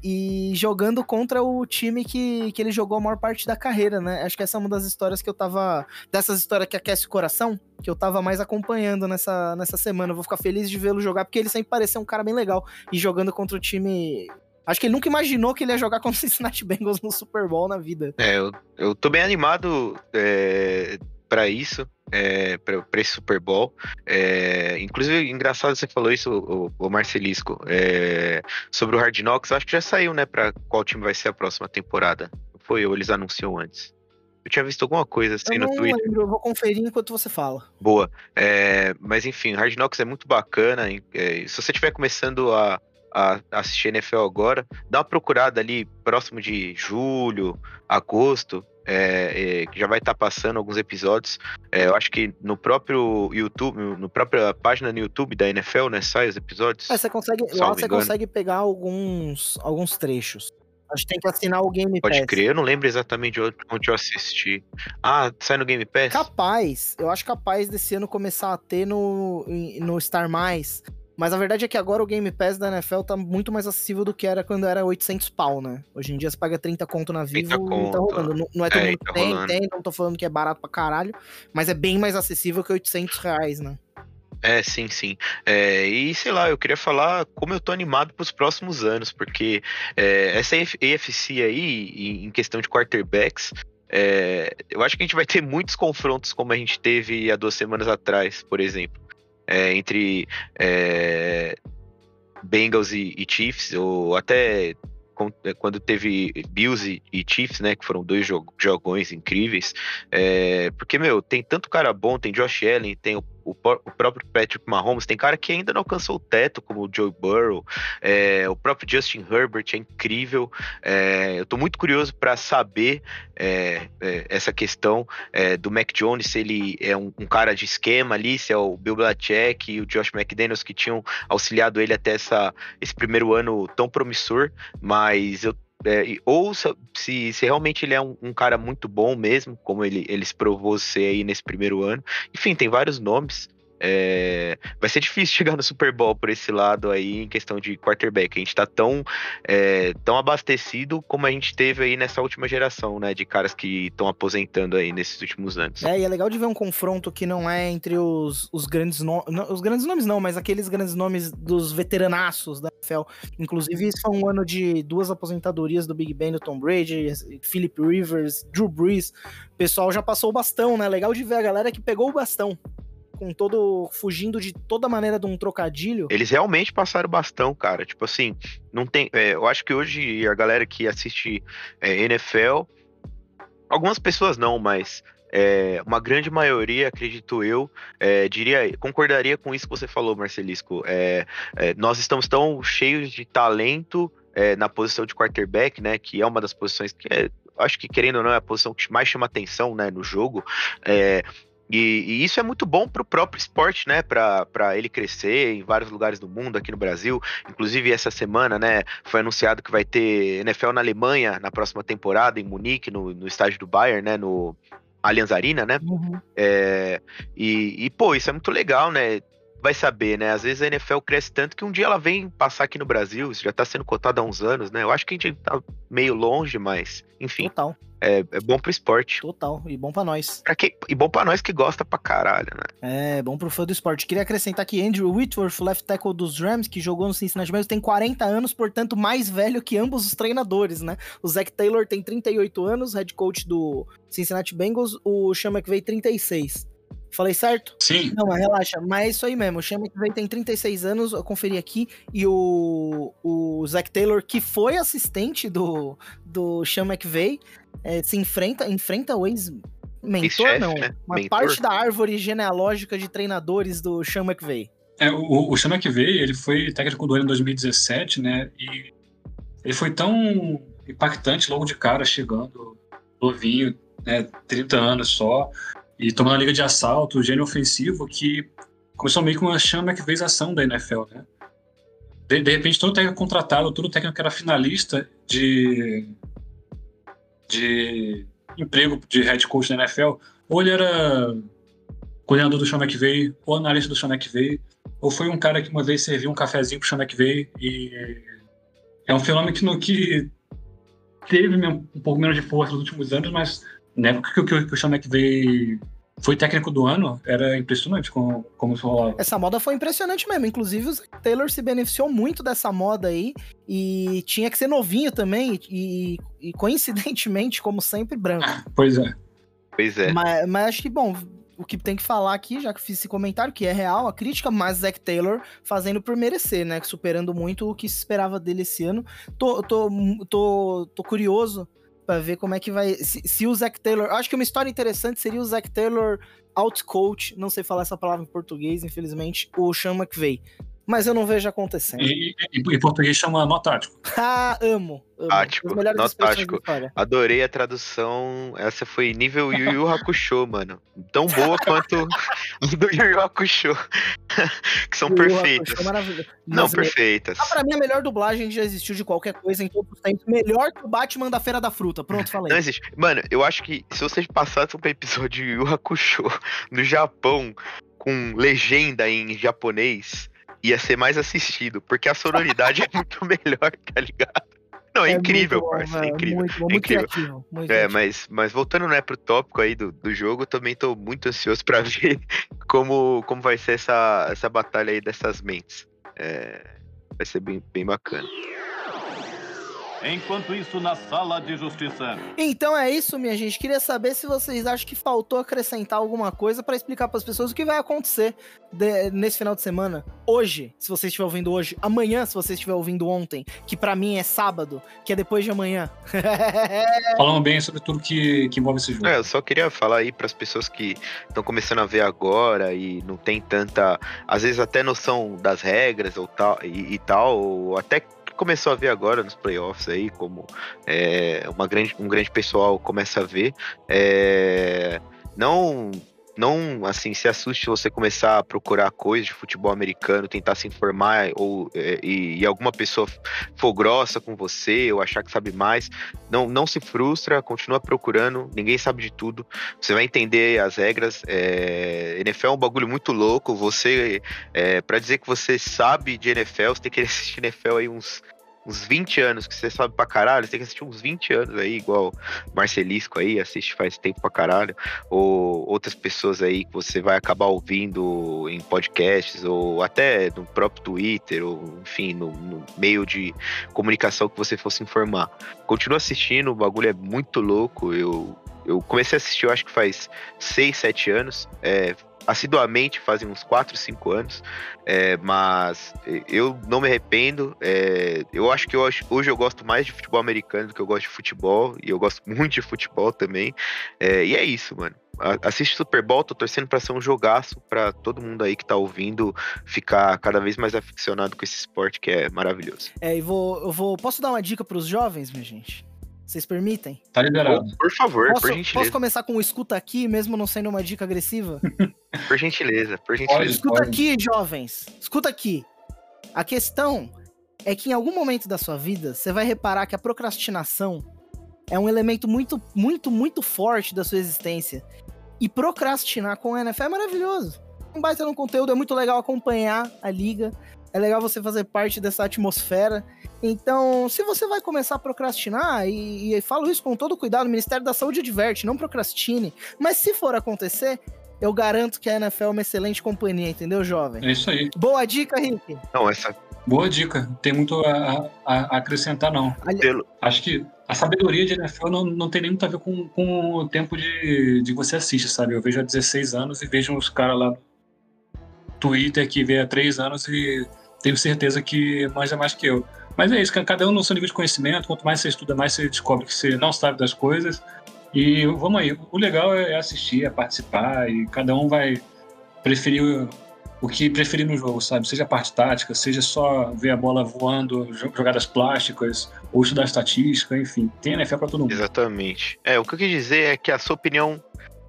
Speaker 1: e jogando contra o time que, que ele jogou a maior parte da carreira, né? Acho que essa é uma das histórias que eu tava. Dessas histórias que aquece o coração, que eu tava mais acompanhando nessa, nessa semana. Eu vou ficar feliz de vê-lo jogar, porque ele sempre pareceu um cara bem legal. E jogando contra o time. Acho que ele nunca imaginou que ele ia jogar <laughs> contra o Cincinnati Bengals no Super Bowl na vida.
Speaker 3: É, eu, eu tô bem animado é, para isso, é, para esse Super Bowl. É, inclusive, engraçado você falou isso, o, o Marcelisco, é, sobre o Hard Knocks. Acho que já saiu, né, para qual time vai ser a próxima temporada. Foi ou eles anunciam antes? Eu tinha visto alguma coisa assim
Speaker 1: eu
Speaker 3: no Twitter.
Speaker 1: lembro, eu vou conferir enquanto você fala.
Speaker 3: Boa. É, mas enfim, Hard Knocks é muito bacana. É, se você estiver começando a, a assistir NFL agora, dá uma procurada ali próximo de julho, agosto. É, é, que já vai estar passando alguns episódios. É, eu acho que no próprio YouTube, no própria página no YouTube da NFL, né, sai os episódios.
Speaker 1: É, você consegue, lá você
Speaker 3: engano.
Speaker 1: consegue pegar alguns, alguns trechos. Acho que tem que assinar o Game
Speaker 3: Pode
Speaker 1: Pass.
Speaker 3: crer, eu não lembro exatamente onde eu assisti. Ah, sai no Game Pass?
Speaker 1: Capaz, eu acho capaz desse ano começar a ter no, no Star Mais. Mas a verdade é que agora o Game Pass da NFL tá muito mais acessível do que era quando era 800 pau, né? Hoje em dia você paga 30 conto na Vivo
Speaker 3: 30
Speaker 1: e tá rolando. Não, não é todo
Speaker 3: É,
Speaker 1: mundo
Speaker 3: tá
Speaker 1: tem,
Speaker 3: rolando.
Speaker 1: tem, não tô falando que é barato pra caralho, mas é bem mais acessível que 800 reais, né?
Speaker 3: É, sim, sim. É, e sei lá, eu queria falar como eu tô animado pros próximos anos, porque é, essa AF- AFC aí, em- em questão de quarterbacks, é, eu acho que a gente vai ter muitos confrontos como a gente teve há duas semanas atrás, por exemplo, é, entre é, Bengals e, e Chiefs, ou até é, quando teve Bills e, e Chiefs, né, que foram dois jo- jogões incríveis, é, porque, meu, tem tanto cara bom, tem Josh Allen, tem o, o o próprio Patrick Mahomes, tem cara que ainda não alcançou o teto, como o Joe Burrow, é, o próprio Justin Herbert é incrível. é, eu tô muito curioso para saber é, é, essa questão é, do Mac Jones, se ele é um, um cara de esquema ali, se é o Bill Belichick e o Josh McDaniels que tinham auxiliado ele até essa, esse primeiro ano tão promissor, mas eu é, ou se, se, se realmente ele é um, um cara muito bom mesmo, como ele, ele se provou ser aí nesse primeiro ano. Enfim, tem vários nomes. É, vai ser difícil <laughs> chegar no Super Bowl por esse lado aí em questão de quarterback. A gente tá tão, é, tão abastecido como a gente teve aí nessa última geração, né? De caras que estão aposentando aí nesses últimos anos.
Speaker 1: É, e é legal de ver um confronto que não é entre os, os grandes nomes. Os grandes nomes não, mas aqueles grandes nomes dos veteranaços da NFL. Inclusive, esse foi um ano de duas aposentadorias do Big Ben do Tom Brady, Philip Rivers, Drew Brees. O pessoal já passou o bastão, né? Legal de ver a galera que pegou o bastão. Com todo. fugindo de toda maneira de um trocadilho.
Speaker 3: Eles realmente passaram bastão, cara. Tipo assim, não tem. é, eu acho que hoje a galera que assiste é, NFL, algumas pessoas não, mas é, uma grande maioria, acredito eu, é, diria, concordaria com isso que você falou, Marcelisco. É, é, nós estamos tão cheios de talento é, na posição de quarterback, né? Que é uma das posições que é, acho que querendo ou não é a posição que mais chama atenção, né, no jogo. E, e isso é muito bom para o próprio esporte, né? Para ele crescer em vários lugares do mundo, aqui no Brasil. Inclusive, essa semana, né? Foi anunciado que vai ter NFL na Alemanha na próxima temporada, em Munique, no, no estádio do Bayern, né? No Allianz Arena, né? É, e, e, pô, isso é muito legal, né? Vai saber, né? Às vezes a NFL cresce tanto que um dia ela vem passar aqui no Brasil, isso já tá sendo cotado há uns anos, né? Eu acho que a gente tá meio longe, mas, enfim,
Speaker 1: Total,
Speaker 3: é, é bom pro esporte.
Speaker 1: total. E bom pra nós.
Speaker 3: Pra quem, e bom pra nós que gosta pra caralho, né?
Speaker 1: É, bom pro fã do esporte. Queria acrescentar que Andrew Whitworth, left tackle dos Rams, que jogou no Cincinnati Bengals, tem 40 anos, portanto, mais velho que ambos os treinadores, né? O Zach Taylor tem 38 anos, head coach do Cincinnati Bengals, o Sean McVay 36. Falei certo?
Speaker 5: Sim,
Speaker 1: Não, mas relaxa, mas é isso aí mesmo. O Sean McVay tem 36 anos, eu conferi aqui, e o, o Zach Taylor, que foi assistente do, do Sean McVay, é, se enfrenta, enfrenta o ex-mentor, não,
Speaker 3: né?
Speaker 1: uma
Speaker 3: Mentor.
Speaker 1: parte da árvore genealógica de treinadores do Sean McVay.
Speaker 5: É, o, o Sean McVay, ele foi técnico do ano em 2017, né? E ele foi tão impactante logo de cara, chegando novinho, né? 30 anos só, e tomando a liga de assalto, gênio ofensivo, que começou meio que uma Sean McVayização da NFL, né? De, de repente, todo técnico contratado, todo técnico que era finalista de, de emprego de head coach na NFL, ou ele era coordenador do Sean McVay, ou analista do Sean McVay, ou foi um cara que uma vez serviu um cafezinho pro Sean McVay e é um fenômeno que, no, que teve um pouco menos de força nos últimos anos, mas na época que, que, que o Sean McVay foi técnico do ano, era impressionante como, como isso rolava.
Speaker 1: Essa moda foi impressionante mesmo. Inclusive, o Zach Taylor se beneficiou muito dessa moda aí. E tinha que ser novinho também. E, e coincidentemente, como sempre, branco. <laughs>
Speaker 5: Pois é.
Speaker 3: Pois é.
Speaker 1: Mas, mas acho que, bom, o que tem que falar aqui, já que fiz esse comentário, que é real, a crítica, mas Zac Taylor fazendo por merecer, né? Superando muito o que se esperava dele esse ano. Tô, tô, tô, tô curioso Pra ver como é que vai. Se, se o Zac Taylor. Acho que uma história interessante seria o Zac Taylor outcoach. Não sei falar essa palavra em português, infelizmente. O Sean McVay. Mas eu não vejo acontecendo.
Speaker 5: E, e- em português chama nó tático. <laughs>
Speaker 1: Ah, amo. amo.
Speaker 3: Tático, nó tático. Adorei a tradução. Essa foi nível Yu Yu Hakusho, <laughs> mano. Tão boa quanto <laughs> do Yu Yu Hakusho. que são
Speaker 1: Yu Yu
Speaker 3: perfeitas.
Speaker 1: Hakusho é.
Speaker 3: Não,
Speaker 1: Mas,
Speaker 3: perfeitas.
Speaker 1: Ah, pra mim, a melhor dublagem já existiu de qualquer coisa em todos os tempos. Melhor que o Batman da Feira da Fruta. Pronto, falei.
Speaker 3: Não existe. Mano, eu acho que se vocês passassem um episódio Yu Yu Hakusho no Japão com legenda em japonês, ia ser mais assistido, porque a sonoridade <laughs> é muito melhor, tá ligado? Não, é, incrível,
Speaker 1: muito bom,
Speaker 3: parça, é incrível.
Speaker 1: Muito bom,
Speaker 3: é
Speaker 1: muito
Speaker 3: incrível.
Speaker 1: criativo. Muito
Speaker 3: É, mas, mas voltando né, pro tópico aí do, do jogo, eu também tô muito ansioso pra <laughs> ver como, como vai ser essa, essa batalha aí dessas mentes. É, vai ser bem, bem bacana.
Speaker 6: Enquanto isso, na sala de justiça.
Speaker 1: Então é isso, minha gente. Queria saber se vocês acham que faltou acrescentar alguma coisa pra explicar pras pessoas o que vai acontecer de- nesse final de semana. Hoje, se você estiver ouvindo hoje. Amanhã, se você estiver ouvindo ontem. Que pra mim é sábado, que é depois de amanhã. <laughs>
Speaker 5: Falando bem sobre tudo que, que envolve esse jogo.
Speaker 3: É, eu só queria falar aí pras pessoas que estão começando a ver agora e não tem tanta, às vezes até noção das regras ou tal e, e tal, ou até começou a ver agora nos playoffs aí, como é, uma grande, um grande pessoal começa a ver. É, não não assim se assuste você começar a procurar coisas de futebol americano, tentar se informar ou é, e, e alguma pessoa for grossa com você ou achar que sabe mais, não, não se frustra, continua procurando, ninguém sabe de tudo, você vai entender as regras. É, NFL é um bagulho muito louco, você, é, para dizer que você sabe de NFL, você tem que <laughs> assistir NFL aí uns, uns 20 anos, que você sabe pra caralho, você tem que assistir uns 20 anos aí, igual Marcelisco aí, assiste faz tempo pra caralho, ou outras pessoas aí que você vai acabar ouvindo em podcasts, ou até no próprio Twitter, ou enfim, no, no meio de comunicação que você fosse informar. Continua assistindo, o bagulho é muito louco. Eu, eu comecei a assistir, eu acho que faz 6, 7 anos. É, assiduamente fazem uns 4, 5 anos. É, mas eu não me arrependo. É, eu acho que eu, hoje eu gosto mais de futebol americano do que eu gosto de futebol. E eu gosto <laughs> muito de futebol também. É, e é isso, mano. Assiste Super Bowl, tô torcendo pra ser um jogaço pra todo mundo aí que tá ouvindo ficar cada vez mais aficionado com esse esporte que é maravilhoso.
Speaker 1: É, e vou, eu vou. Posso dar uma dica pros jovens, minha gente? Vocês permitem?
Speaker 5: Tá liberado.
Speaker 3: Por favor,
Speaker 1: Posso,
Speaker 3: por
Speaker 1: posso
Speaker 3: gentileza.
Speaker 1: começar com o escuta aqui, mesmo não sendo uma dica agressiva? <laughs>
Speaker 3: Por gentileza, por gentileza.
Speaker 1: Escuta
Speaker 5: Pode.
Speaker 1: aqui, jovens. Escuta aqui. A questão é que em algum momento da sua vida, você vai reparar que a procrastinação é um elemento muito, muito, muito forte da sua existência. E procrastinar com o NFL é maravilhoso. Um baita no conteúdo, é muito legal acompanhar a liga. É legal você fazer parte dessa atmosfera. Então, se você vai começar a procrastinar, e, e falo isso com todo cuidado, o Ministério da Saúde adverte, não procrastine. Mas se for acontecer, eu garanto que a NFL é uma excelente companhia, entendeu, jovem?
Speaker 5: É isso aí.
Speaker 1: Boa dica, Rick.
Speaker 3: Não, essa
Speaker 5: Boa dica. Tem muito a, a- a acrescentar, não.
Speaker 1: Ali-
Speaker 3: pelo,
Speaker 5: Acho que a sabedoria de NFL não, não tem nem muito a ver com, com o tempo de, de você assiste, sabe? Eu vejo há 16 anos e vejo uns caras lá Twitter que vê há 3 anos e tenho certeza que manja mais que eu. Mas é isso, ca- cada um no seu nível de conhecimento. Quanto mais você estuda, mais você descobre que você não sabe das coisas. E vamos aí, o legal é assistir, é participar e cada um vai preferir o- o que preferir no jogo, sabe? Seja a parte tática, seja só ver a bola voando, jo- jogadas plásticas, ou estudar estatística, enfim. Tem NFL pra todo mundo.
Speaker 3: Exatamente. É, o que eu quis dizer é que a sua opinião,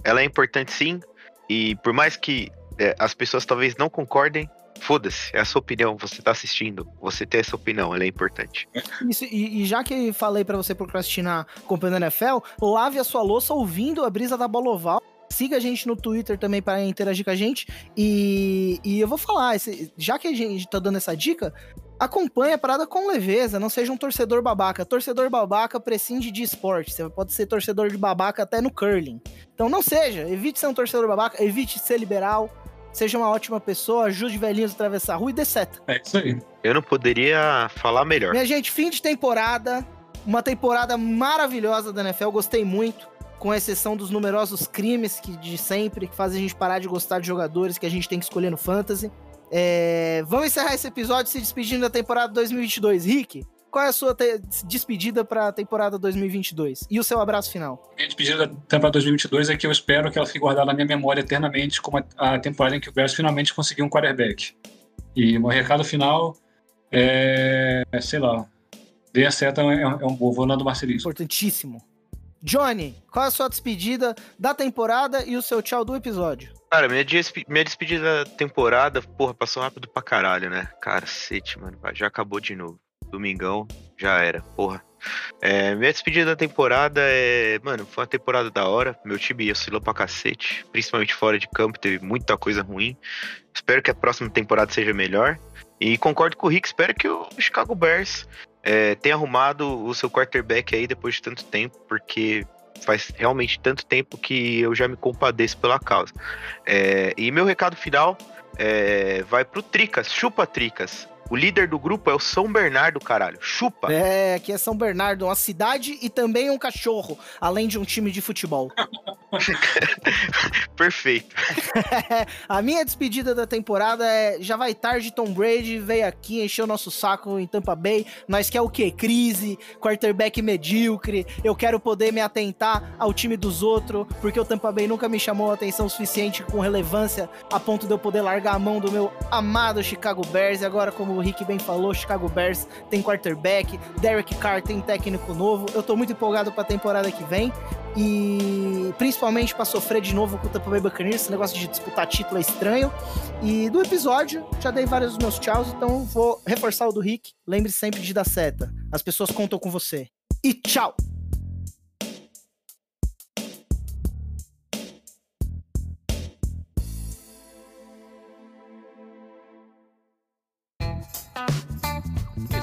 Speaker 3: ela é importante sim, e por mais que é, as pessoas talvez não concordem, foda-se, é a sua opinião, você tá assistindo, você tem essa opinião, ela é importante.
Speaker 1: Isso, e, e já que falei pra você procrastinar acompanhando a NFL, lave a sua louça ouvindo a brisa da bola oval. Siga a gente no Twitter também para interagir com a gente. E, e eu vou falar, já que a gente tá dando essa dica, acompanhe a parada com leveza, não seja um torcedor babaca. Torcedor babaca prescinde de esporte. Você pode ser torcedor de babaca até no curling. Então não seja, evite ser um torcedor babaca, evite ser liberal, seja uma ótima pessoa, ajude velhinhos a atravessar a rua e dê seta.
Speaker 5: É isso aí.
Speaker 3: Eu não poderia falar melhor.
Speaker 1: Minha gente, fim de temporada. Uma temporada maravilhosa da NFL, gostei muito. Com exceção dos numerosos crimes que de sempre, que fazem a gente parar de gostar de jogadores que a gente tem que escolher no Fantasy. É, Vamos encerrar esse episódio se despedindo da temporada 2022. Rick, qual é a sua despedida pra temporada 2022? E o seu abraço final?
Speaker 5: Minha despedida da temporada 2022 é que eu espero que ela fique guardada na minha memória eternamente como a, a temporada em que o Bears finalmente conseguiu um quarterback. E meu recado final é, é, sei lá, dê a seta é, é um bom, vou do Marcelismo.
Speaker 1: Importantíssimo. Johnny, qual é a sua despedida da temporada e o seu tchau do episódio?
Speaker 3: Cara, minha, despe- minha despedida da temporada, porra, passou rápido pra caralho, né? Cacete, mano. Já acabou de novo. Domingão, já era, porra. É, minha despedida da temporada é. Mano, foi uma temporada da hora. Meu time oscilou pra cacete. Principalmente fora de campo, teve muita coisa ruim. Espero que a próxima temporada seja melhor. E concordo com o Rick, espero que o Chicago Bears é, tenha arrumado o seu quarterback aí depois de tanto tempo, porque faz realmente tanto tempo que eu já me compadeço pela causa. É, e meu recado final é, vai pro Tricas, chupa Tricas. O líder do grupo é o São Bernardo, caralho. Chupa.
Speaker 1: É, aqui é São Bernardo, uma cidade e também um cachorro, além de um time de futebol. <laughs>
Speaker 3: Perfeito. <laughs>
Speaker 1: a minha despedida da temporada é já vai tarde, Tom Brady veio aqui, encheu nosso saco em Tampa Bay. Nós quer o quê? Crise, quarterback medíocre. Eu quero poder me atentar ao time dos outros, porque o Tampa Bay nunca me chamou a atenção suficiente com relevância a ponto de eu poder largar a mão do meu amado Chicago Bears. E agora, como o Rick bem falou, Chicago Bears tem quarterback, Derek Carr tem técnico novo. Eu tô muito empolgado pra temporada que vem. E principalmente pra sofrer de novo com o Tampa Bay Buccaneers, esse negócio de disputar título é estranho. E do episódio, já dei vários dos meus tchauz, então vou reforçar o do Rick. Lembre sempre de dar seta. As pessoas contam com você. E tchau!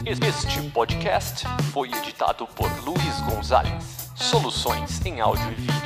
Speaker 2: Este podcast foi editado por Luiz Gonzalez. Soluções em áudio e vídeo.